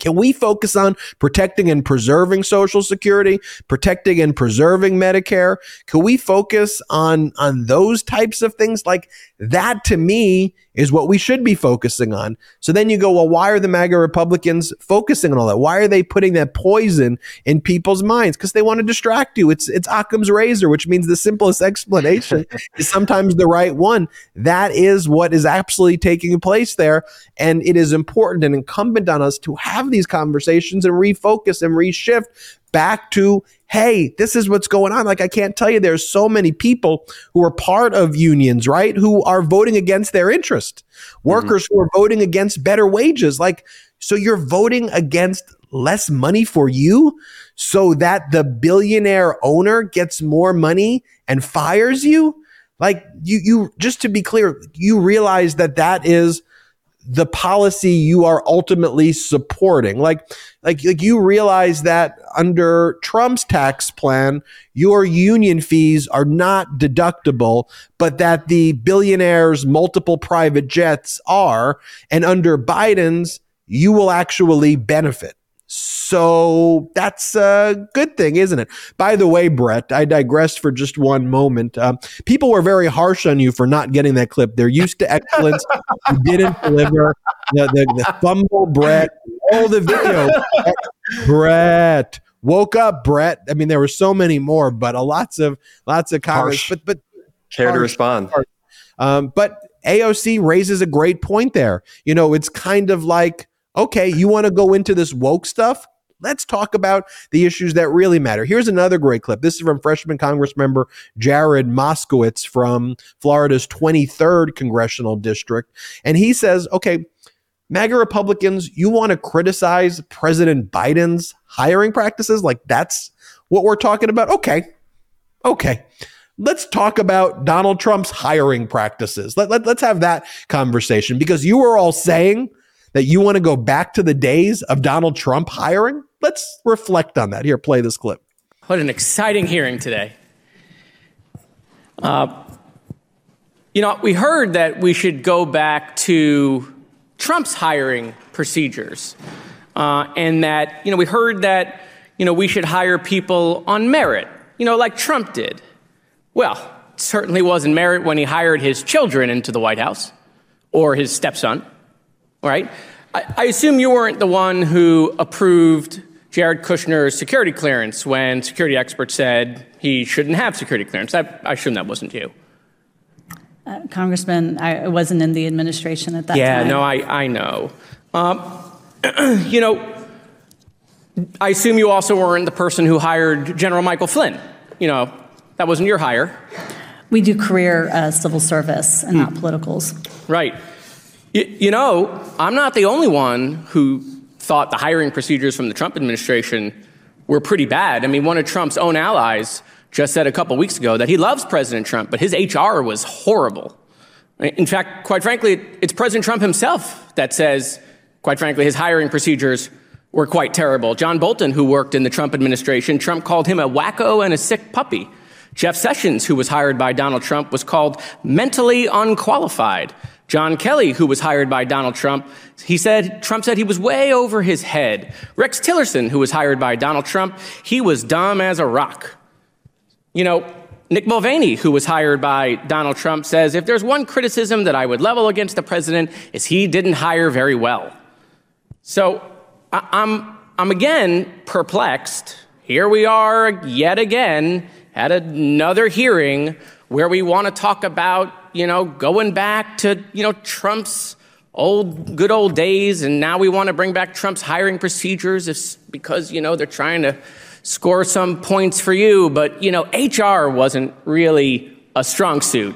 Can we focus on protecting and preserving Social Security, protecting and preserving Medicare? Can we focus on on those types of things? Like that to me is what we should be focusing on. So then you go, well, why are the MAGA Republicans focusing on all that? Why are they putting that poison in people's minds? Because they want to distract you. It's it's Occam's razor, which means the simplest explanation is sometimes the right one. That is what is absolutely taking place there. And it is important and incumbent on us to have these conversations and refocus and reshift back to hey, this is what's going on. Like, I can't tell you, there's so many people who are part of unions, right? Who are voting against their interest, workers mm-hmm. who are voting against better wages. Like, so you're voting against less money for you so that the billionaire owner gets more money and fires you? Like, you, you, just to be clear, you realize that that is the policy you are ultimately supporting. Like, like, like you realize that under Trump's tax plan, your union fees are not deductible, but that the billionaires' multiple private jets are. And under Biden's, you will actually benefit. So that's a good thing, isn't it? By the way, Brett, I digressed for just one moment. Um, people were very harsh on you for not getting that clip. They're used to excellence. you didn't deliver the, the, the fumble, Brett. All the video, Brett. Woke up, Brett. I mean, there were so many more, but a lots of lots of comments. But but care harsh, to respond. Um, but AOC raises a great point there. You know, it's kind of like okay, you want to go into this woke stuff? Let's talk about the issues that really matter. Here's another great clip. This is from freshman Congress member Jared Moskowitz from Florida's 23rd congressional district. And he says, okay, MAGA Republicans, you want to criticize President Biden's hiring practices? Like that's what we're talking about? Okay. Okay. Let's talk about Donald Trump's hiring practices. Let, let, let's have that conversation because you were all saying that you want to go back to the days of Donald Trump hiring? Let's reflect on that. Here, play this clip. What an exciting hearing today. Uh, you know, we heard that we should go back to Trump's hiring procedures, uh, and that, you know, we heard that, you know, we should hire people on merit, you know, like Trump did. Well, certainly wasn't merit when he hired his children into the White House or his stepson right? I, I assume you weren't the one who approved Jared Kushner's security clearance when security experts said he shouldn't have security clearance. I, I assume that wasn't you. Uh, Congressman, I wasn't in the administration at that yeah, time. Yeah, no, I, I know. Um, you know, I assume you also weren't the person who hired General Michael Flynn. You know, that wasn't your hire. We do career uh, civil service and not politicals. Right. You, you know, I'm not the only one who thought the hiring procedures from the Trump administration were pretty bad. I mean, one of Trump's own allies just said a couple weeks ago that he loves President Trump, but his HR was horrible. In fact, quite frankly, it's President Trump himself that says, quite frankly, his hiring procedures were quite terrible. John Bolton, who worked in the Trump administration, Trump called him a wacko and a sick puppy. Jeff Sessions, who was hired by Donald Trump, was called mentally unqualified. John Kelly, who was hired by Donald Trump, he said, Trump said he was way over his head. Rex Tillerson, who was hired by Donald Trump, he was dumb as a rock. You know, Mick Mulvaney, who was hired by Donald Trump, says if there's one criticism that I would level against the president is he didn't hire very well. So I- I'm, I'm again perplexed. Here we are yet again at another hearing where we want to talk about, you know, going back to, you know, Trump's old good old days and now we want to bring back Trump's hiring procedures if, because, you know, they're trying to score some points for you, but you know, HR wasn't really a strong suit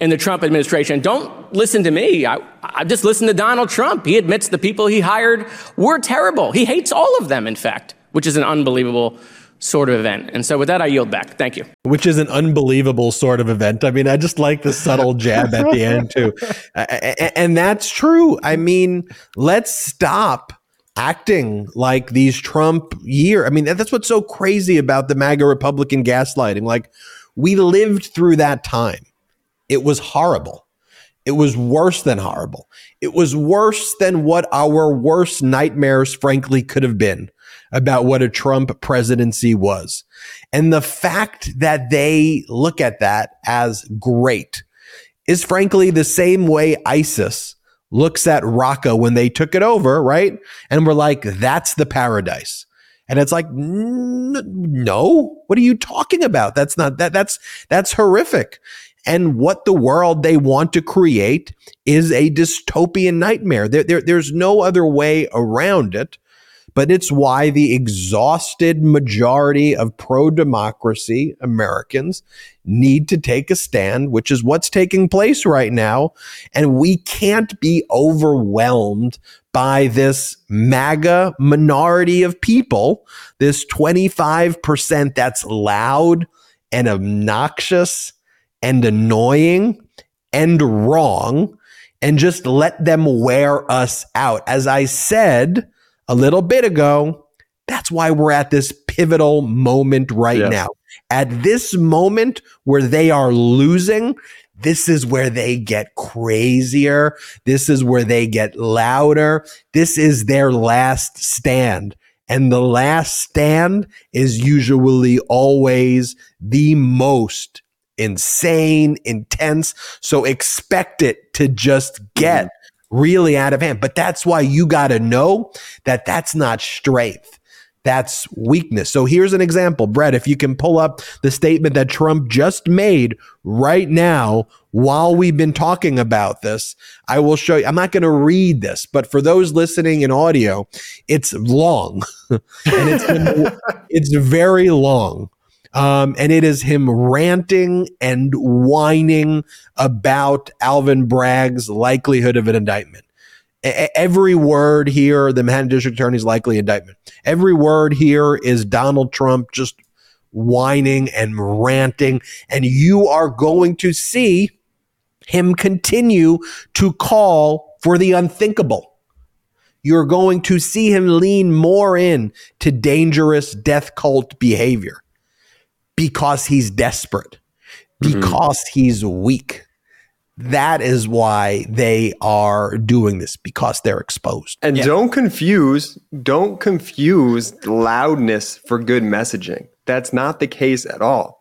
in the Trump administration. Don't listen to me. I, I just listened to Donald Trump. He admits the people he hired were terrible. He hates all of them, in fact, which is an unbelievable sort of event. And so with that, I yield back. Thank you. Which is an unbelievable sort of event. I mean, I just like the subtle jab at the end too. And that's true. I mean, let's stop acting like these Trump year. I mean, that's what's so crazy about the MAGA Republican gaslighting. Like, we lived through that time. It was horrible. It was worse than horrible. It was worse than what our worst nightmares, frankly, could have been about what a Trump presidency was. And the fact that they look at that as great is frankly the same way ISIS looks at Raqqa when they took it over, right? And we're like, that's the paradise. And it's like, no, what are you talking about? That's not that. That's that's horrific. And what the world they want to create is a dystopian nightmare. There, there, there's no other way around it but it's why the exhausted majority of pro democracy Americans need to take a stand, which is what's taking place right now. And we can't be overwhelmed by this MAGA minority of people, this 25% that's loud and obnoxious and annoying and wrong, and just let them wear us out. As I said, a little bit ago. That's why we're at this pivotal moment right yes. now. At this moment where they are losing, this is where they get crazier. This is where they get louder. This is their last stand. And the last stand is usually always the most insane, intense. So expect it to just get really out of hand. But that's why you got to know that that's not strength. That's weakness. So here's an example, Brett. If you can pull up the statement that Trump just made right now while we've been talking about this, I will show you. I'm not going to read this, but for those listening in audio, it's long and it's, it's very long. Um, and it is him ranting and whining about Alvin Bragg's likelihood of an indictment. A- every word here, the Manhattan District Attorney's likely indictment. Every word here is Donald Trump just whining and ranting. And you are going to see him continue to call for the unthinkable. You're going to see him lean more in to dangerous death cult behavior because he's desperate, mm-hmm. because mm-hmm. he's weak. That is why they are doing this because they're exposed. And yeah. don't confuse, don't confuse loudness for good messaging. That's not the case at all.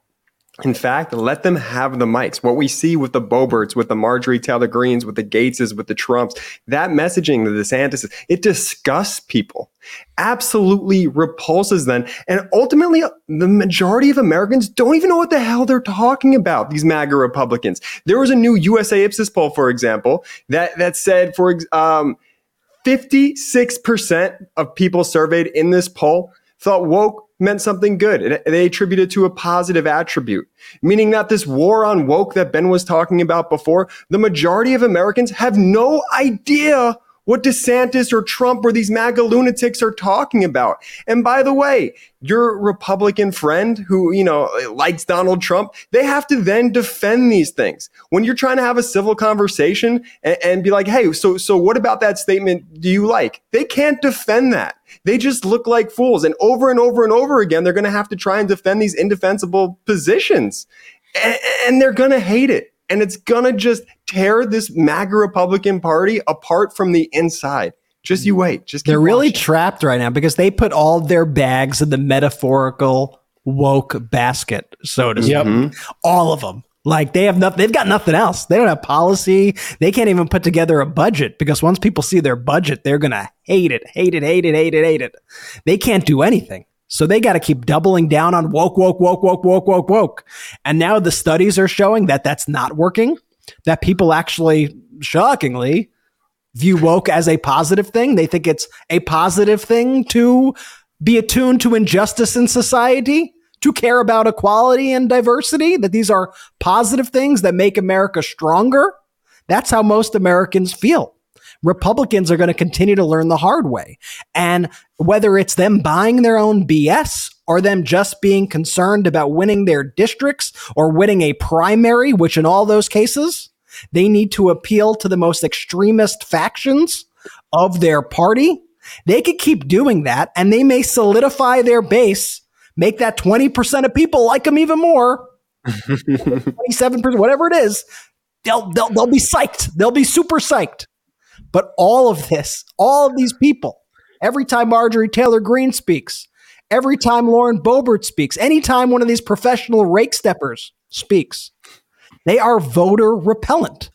In fact, let them have the mics. What we see with the Boeberts, with the Marjorie Taylor Greens, with the Gaetzes, with the Trumps, that messaging, the DeSantis, it disgusts people, absolutely repulses them. And ultimately, the majority of Americans don't even know what the hell they're talking about, these MAGA Republicans. There was a new USA Ipsos poll, for example, that, that said, for um, 56% of people surveyed in this poll thought woke meant something good. they attribute it to a positive attribute, meaning that this war on woke that Ben was talking about before, the majority of Americans have no idea what DeSantis or Trump or these MAGA lunatics are talking about. And by the way, your Republican friend who, you know, likes Donald Trump, they have to then defend these things. When you're trying to have a civil conversation and, and be like, hey, so, so what about that statement do you like? They can't defend that. They just look like fools. And over and over and over again, they're going to have to try and defend these indefensible positions. And, and they're going to hate it and it's gonna just tear this MAGA Republican Party apart from the inside. Just you wait. Just they're really trapped right now because they put all their bags in the metaphorical woke basket, so to speak. Yep. All of them. Like they have nothing. They've got nothing else. They don't have policy. They can't even put together a budget because once people see their budget, they're gonna hate it, hate it, hate it, hate it, hate it. They can't do anything. So they got to keep doubling down on woke, woke, woke, woke, woke, woke, woke. And now the studies are showing that that's not working, that people actually, shockingly, view woke as a positive thing. They think it's a positive thing to be attuned to injustice in society, to care about equality and diversity, that these are positive things that make America stronger. That's how most Americans feel. Republicans are going to continue to learn the hard way. And whether it's them buying their own BS or them just being concerned about winning their districts or winning a primary, which in all those cases, they need to appeal to the most extremist factions of their party. They could keep doing that and they may solidify their base, make that 20% of people like them even more. 27%, whatever it is, they'll, they'll, they'll be psyched. They'll be super psyched. But all of this, all of these people, every time Marjorie Taylor Greene speaks, every time Lauren Boebert speaks, anytime one of these professional rake steppers speaks, they are voter repellent.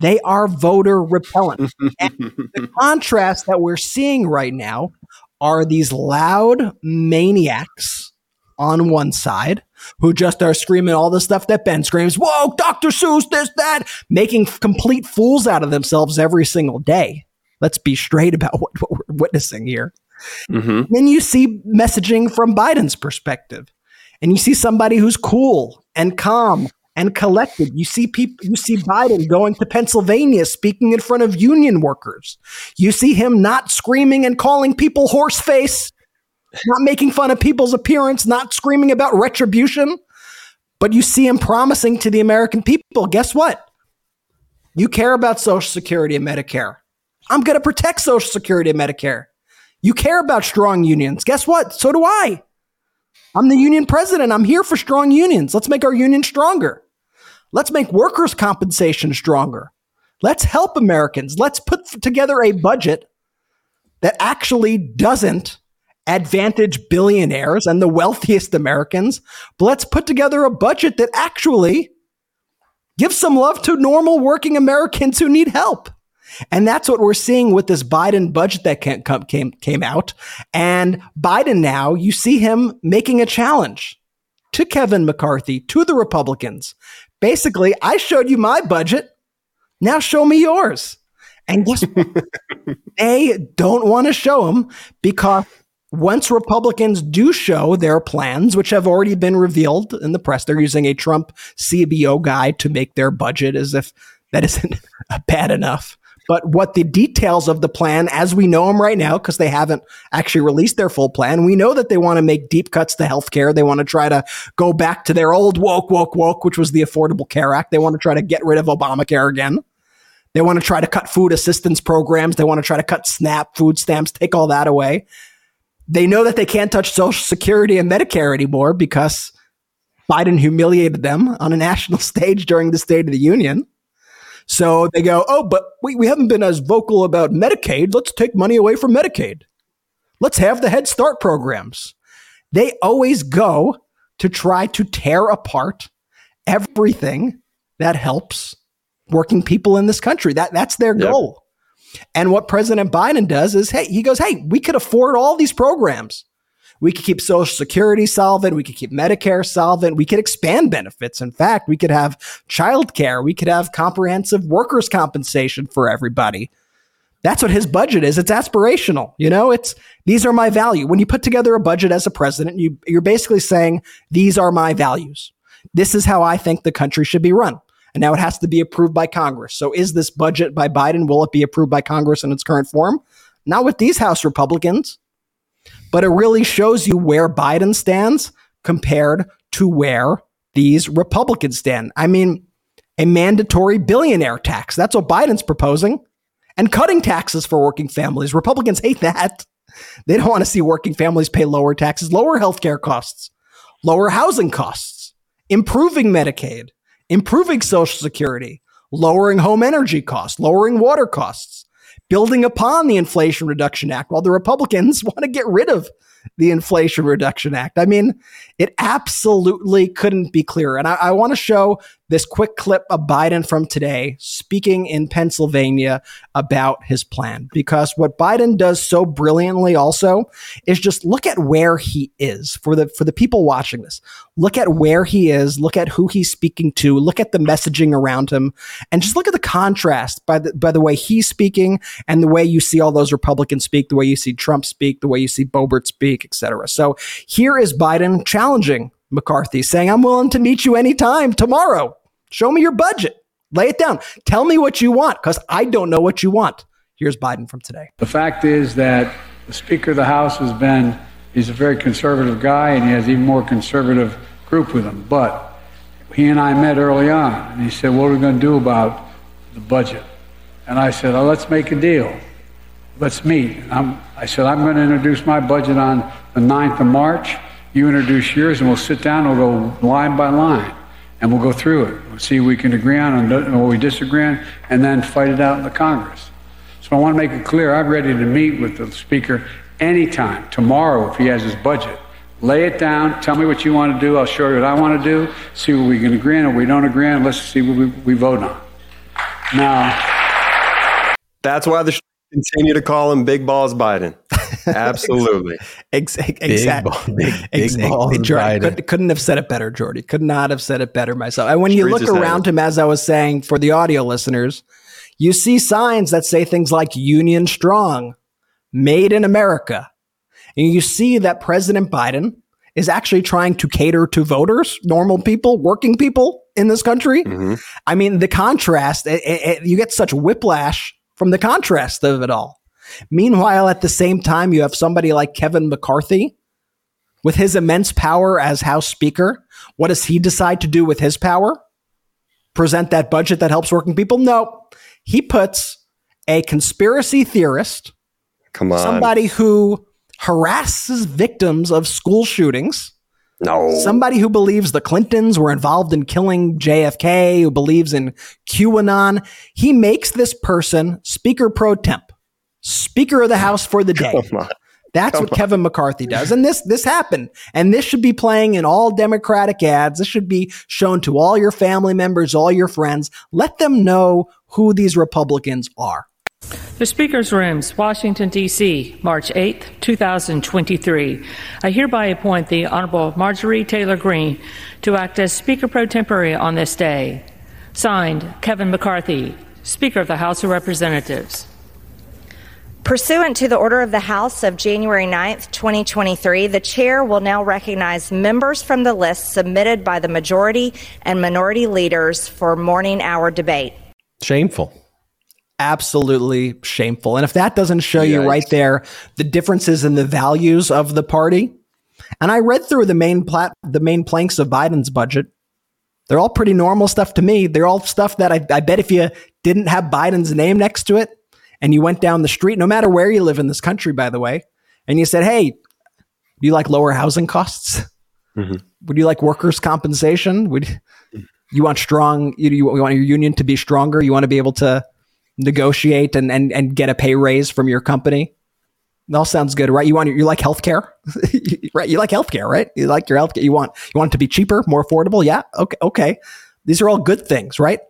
They are voter repellent. and the contrast that we're seeing right now are these loud maniacs on one side who just are screaming all the stuff that Ben screams, whoa, Dr. Seuss, this, that, making complete fools out of themselves every single day. Let's be straight about what, what we're witnessing here. Mm-hmm. Then you see messaging from Biden's perspective, and you see somebody who's cool and calm and collected. You see people, you see Biden going to Pennsylvania speaking in front of union workers. You see him not screaming and calling people horse face not making fun of people's appearance, not screaming about retribution, but you see him promising to the American people guess what? You care about Social Security and Medicare. I'm going to protect Social Security and Medicare. You care about strong unions. Guess what? So do I. I'm the union president. I'm here for strong unions. Let's make our union stronger. Let's make workers' compensation stronger. Let's help Americans. Let's put together a budget that actually doesn't advantage billionaires and the wealthiest Americans, but let's put together a budget that actually gives some love to normal working Americans who need help. And that's what we're seeing with this Biden budget that came, came, came out. And Biden now, you see him making a challenge to Kevin McCarthy, to the Republicans. Basically, I showed you my budget. Now show me yours. And guess what? they don't want to show him because once Republicans do show their plans, which have already been revealed in the press, they're using a Trump CBO guide to make their budget as if that isn't bad enough. But what the details of the plan, as we know them right now, because they haven't actually released their full plan, we know that they want to make deep cuts to healthcare. They want to try to go back to their old woke, woke, woke, which was the Affordable Care Act. They want to try to get rid of Obamacare again. They want to try to cut food assistance programs. They want to try to cut SNAP food stamps, take all that away. They know that they can't touch Social Security and Medicare anymore because Biden humiliated them on a national stage during the State of the Union. So they go, oh, but we, we haven't been as vocal about Medicaid. Let's take money away from Medicaid. Let's have the Head Start programs. They always go to try to tear apart everything that helps working people in this country. That, that's their goal. And what President Biden does is, hey, he goes, hey, we could afford all these programs. We could keep Social Security solvent. We could keep Medicare solvent. We could expand benefits. In fact, we could have childcare. We could have comprehensive workers' compensation for everybody. That's what his budget is. It's aspirational. You know, it's these are my value. When you put together a budget as a president, you, you're basically saying, these are my values. This is how I think the country should be run. And now it has to be approved by Congress. So is this budget by Biden, will it be approved by Congress in its current form? Not with these House Republicans, but it really shows you where Biden stands compared to where these Republicans stand. I mean, a mandatory billionaire tax. That's what Biden's proposing. And cutting taxes for working families. Republicans hate that. They don't want to see working families pay lower taxes, lower healthcare costs, lower housing costs, improving Medicaid, improving Social Security, lowering home energy costs, lowering water costs, building upon the Inflation Reduction Act, while the Republicans want to get rid of the Inflation Reduction Act. I mean, it absolutely couldn't be clearer. And I, I want to show this quick clip of Biden from today speaking in Pennsylvania about his plan. Because what Biden does so brilliantly also is just look at where he is for the for the people watching this. Look at where he is, look at who he's speaking to, look at the messaging around him, and just look at the contrast by the by the way he's speaking and the way you see all those Republicans speak, the way you see Trump speak, the way you see Boebert speak, etc. So here is Biden challenging McCarthy, saying, I'm willing to meet you anytime tomorrow. Show me your budget. Lay it down. Tell me what you want because I don't know what you want. Here's Biden from today. The fact is that the Speaker of the House has been, he's a very conservative guy and he has even more conservative group with him. But he and I met early on and he said, What are we going to do about the budget? And I said, oh, Let's make a deal. Let's meet. I'm, I said, I'm going to introduce my budget on the 9th of March. You introduce yours and we'll sit down and we'll go line by line and we'll go through it. We'll see what we can agree on and what we disagree on, and then fight it out in the Congress. So I want to make it clear I'm ready to meet with the Speaker anytime, tomorrow, if he has his budget. Lay it down, tell me what you want to do, I'll show you what I want to do, see what we can agree on, what we don't agree on, let's see what we, we vote on. Now, that's why the continue to call him Big Balls Biden. Absolutely. exactly. Exactly. Big, big, big balls Jordy, could, not have said it better, Jordy. Could not have said it better myself. And when you look around him, as I was saying for the audio listeners, you see signs that say things like Union Strong, Made in America. And you see that President Biden is actually trying to cater to voters, normal people, working people in this country. Mm-hmm. I mean, the contrast, it, it, you get such whiplash from the contrast of it all. Meanwhile, at the same time, you have somebody like Kevin McCarthy with his immense power as House Speaker. What does he decide to do with his power? Present that budget that helps working people? No. He puts a conspiracy theorist, come on, somebody who harasses victims of school shootings. No. Somebody who believes the Clintons were involved in killing JFK, who believes in QAnon. He makes this person Speaker pro temp. Speaker of the House for the day. That's Come what on. Kevin McCarthy does. And this this happened. And this should be playing in all Democratic ads. This should be shown to all your family members, all your friends. Let them know who these Republicans are. The Speaker's Rooms, Washington, D.C., March 8, 2023. I hereby appoint the Honorable Marjorie Taylor Greene to act as Speaker pro tempore on this day. Signed, Kevin McCarthy, Speaker of the House of Representatives. Pursuant to the order of the House of January 9th, 2023, the chair will now recognize members from the list submitted by the majority and minority leaders for morning hour debate. Shameful. Absolutely shameful. And if that doesn't show you right there the differences in the values of the party, and I read through the main plat- the main planks of Biden's budget. They're all pretty normal stuff to me. They're all stuff that I, I bet if you didn't have Biden's name next to it, and you went down the street, no matter where you live in this country, by the way, and you said, Hey, do you like lower housing costs? Mm-hmm. Would you like workers' compensation? Would you want strong, you, you want your union to be stronger? You want to be able to negotiate and, and, and get a pay raise from your company? It all sounds good, right? You want you like healthcare, right? You like healthcare, right? You like your healthcare. You want you want it to be cheaper, more affordable. Yeah, okay, okay. These are all good things, right?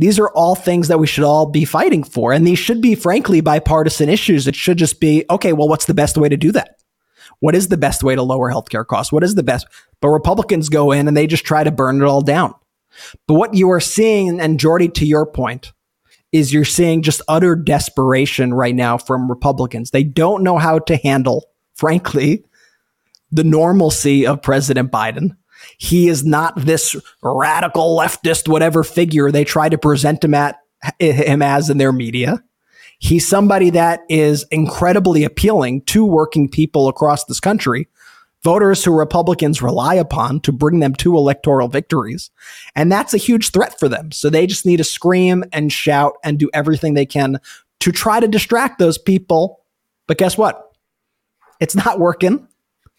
These are all things that we should all be fighting for. And these should be, frankly, bipartisan issues. It should just be, okay, well, what's the best way to do that? What is the best way to lower healthcare costs? What is the best? But Republicans go in and they just try to burn it all down. But what you are seeing, and Jordy, to your point, is you're seeing just utter desperation right now from Republicans. They don't know how to handle, frankly, the normalcy of President Biden. He is not this radical leftist, whatever figure they try to present him at him as in their media. He's somebody that is incredibly appealing to working people across this country, voters who Republicans rely upon to bring them to electoral victories. And that's a huge threat for them. So they just need to scream and shout and do everything they can to try to distract those people. But guess what? It's not working.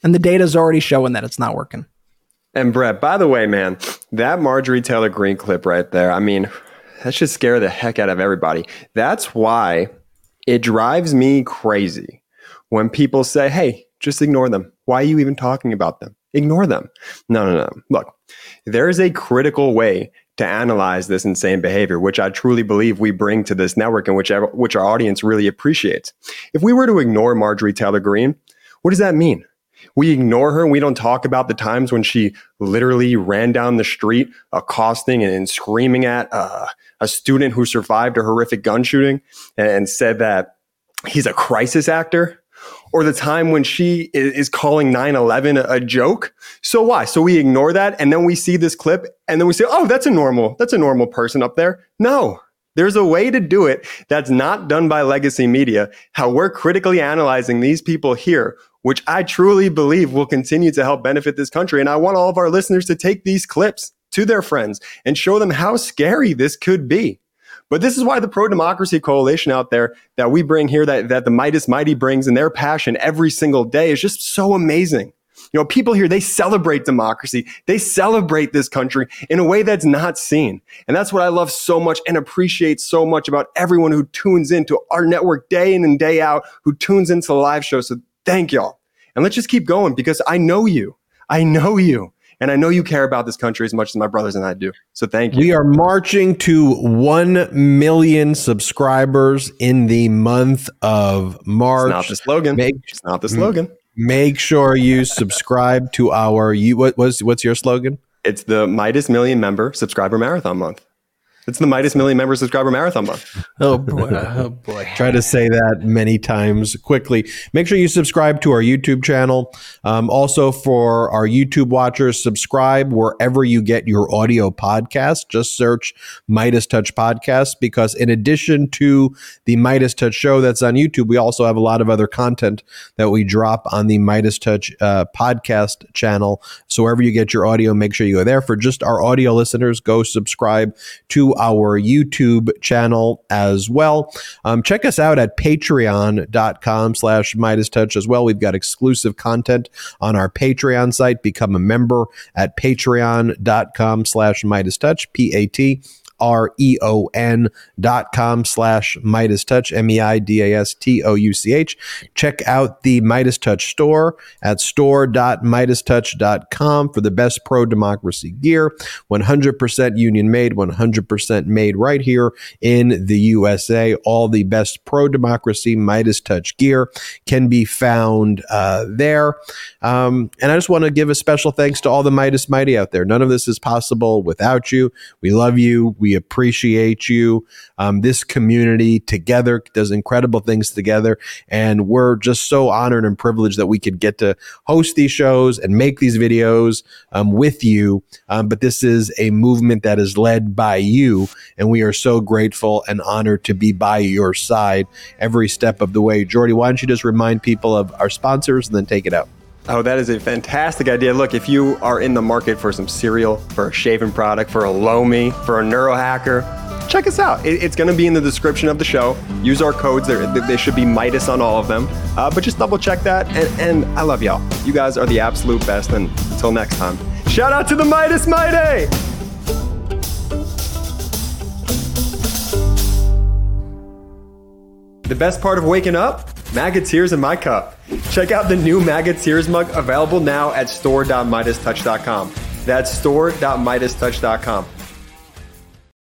And the data is already showing that it's not working. And Brett, by the way, man, that Marjorie Taylor Greene clip right there, I mean, that should scare the heck out of everybody. That's why it drives me crazy when people say, hey, just ignore them. Why are you even talking about them? Ignore them. No, no, no. Look, there is a critical way to analyze this insane behavior, which I truly believe we bring to this network and which, which our audience really appreciates. If we were to ignore Marjorie Taylor Greene, what does that mean? We ignore her and we don't talk about the times when she literally ran down the street accosting and, screaming at uh, a student who survived a horrific gun shooting and said that he's a crisis actor or the time when she is calling 9-11 a joke? So why? So we ignore that and then we see this clip and then we say oh that's a normal that's a normal person up there. No. There's a way to do it that's not done by legacy media. How we're critically analyzing these people here which i truly believe will continue to help benefit this country and i want all of our listeners to take these clips to their friends and show them how scary this could be but this is why the pro democracy coalition out there that we bring here, that, that the Meidas Mighty brings and their passion every single day is just so amazing. You know, people here, they celebrate democracy. They celebrate this country in a way that's not seen. And that's what I love so much and appreciate so much about everyone who tunes into our network day in and day out, who tunes into the live show. So thank y'all. And let's just keep going because I know you. I know you. And I know you care about this country as much as my brothers and I do. So thank you. We are marching to 1 million subscribers in the month of March. It's not the slogan. Make, it's not the slogan. Make sure you subscribe to our you what was what's your slogan? It's the Meidas Million member subscriber marathon month. It's the Meidas Million member subscriber marathon month. Oh boy. Oh boy. Try to say that many times quickly. Make sure you subscribe to our YouTube channel. Um, also, for our YouTube watchers, subscribe wherever you get your audio podcast. Just search Meidas Touch Podcast because, in addition to the Meidas Touch show that's on YouTube, we also have a lot of other content that we drop on the Meidas Touch uh, podcast channel. So, wherever you get your audio, make sure you go there. For just our audio listeners, go subscribe to our YouTube channel as well. Um, check us out at patreon.com slash Meidas Touch as well. We've got exclusive content on our Patreon site. Become a member at patreon.com slash Meidas Touch, P-A-T R E O N dot com slash Meidas Touch, M E I D A S T O U C H. Check out the Meidas Touch store at store.meidastouch.com for the best pro democracy gear. 100% union made, 100% made right here in the USA. All the best pro democracy Meidas Touch gear can be found uh, there. Um, and I just want to give a special thanks to all the Meidas Mighty out there. None of this is possible without you. We love you. We appreciate you. Um, this community together does incredible things together. And we're just so honored and privileged that we could get to host these shows and make these videos um, with you. Um, but this is a movement that is led by you. And we are so grateful and honored to be by your side every step of the way. Jordy, why don't you just remind people of our sponsors and then take it out? Oh, that is a fantastic idea. Look, if you are in the market for some cereal, for a shaving product, for a Lomi, for a neurohacker, check us out. It's going to be in the description of the show. Use our codes. They should be Meidas on all of them. Uh, but just double check that. And, and, I love y'all. You guys are the absolute best. And until next time, shout out to the Meidas Mighty! The best part of waking up? MAGA tears in my cup. Check out the new MAGA tears mug available now at store.meidastouch.com. That's store.meidastouch.com.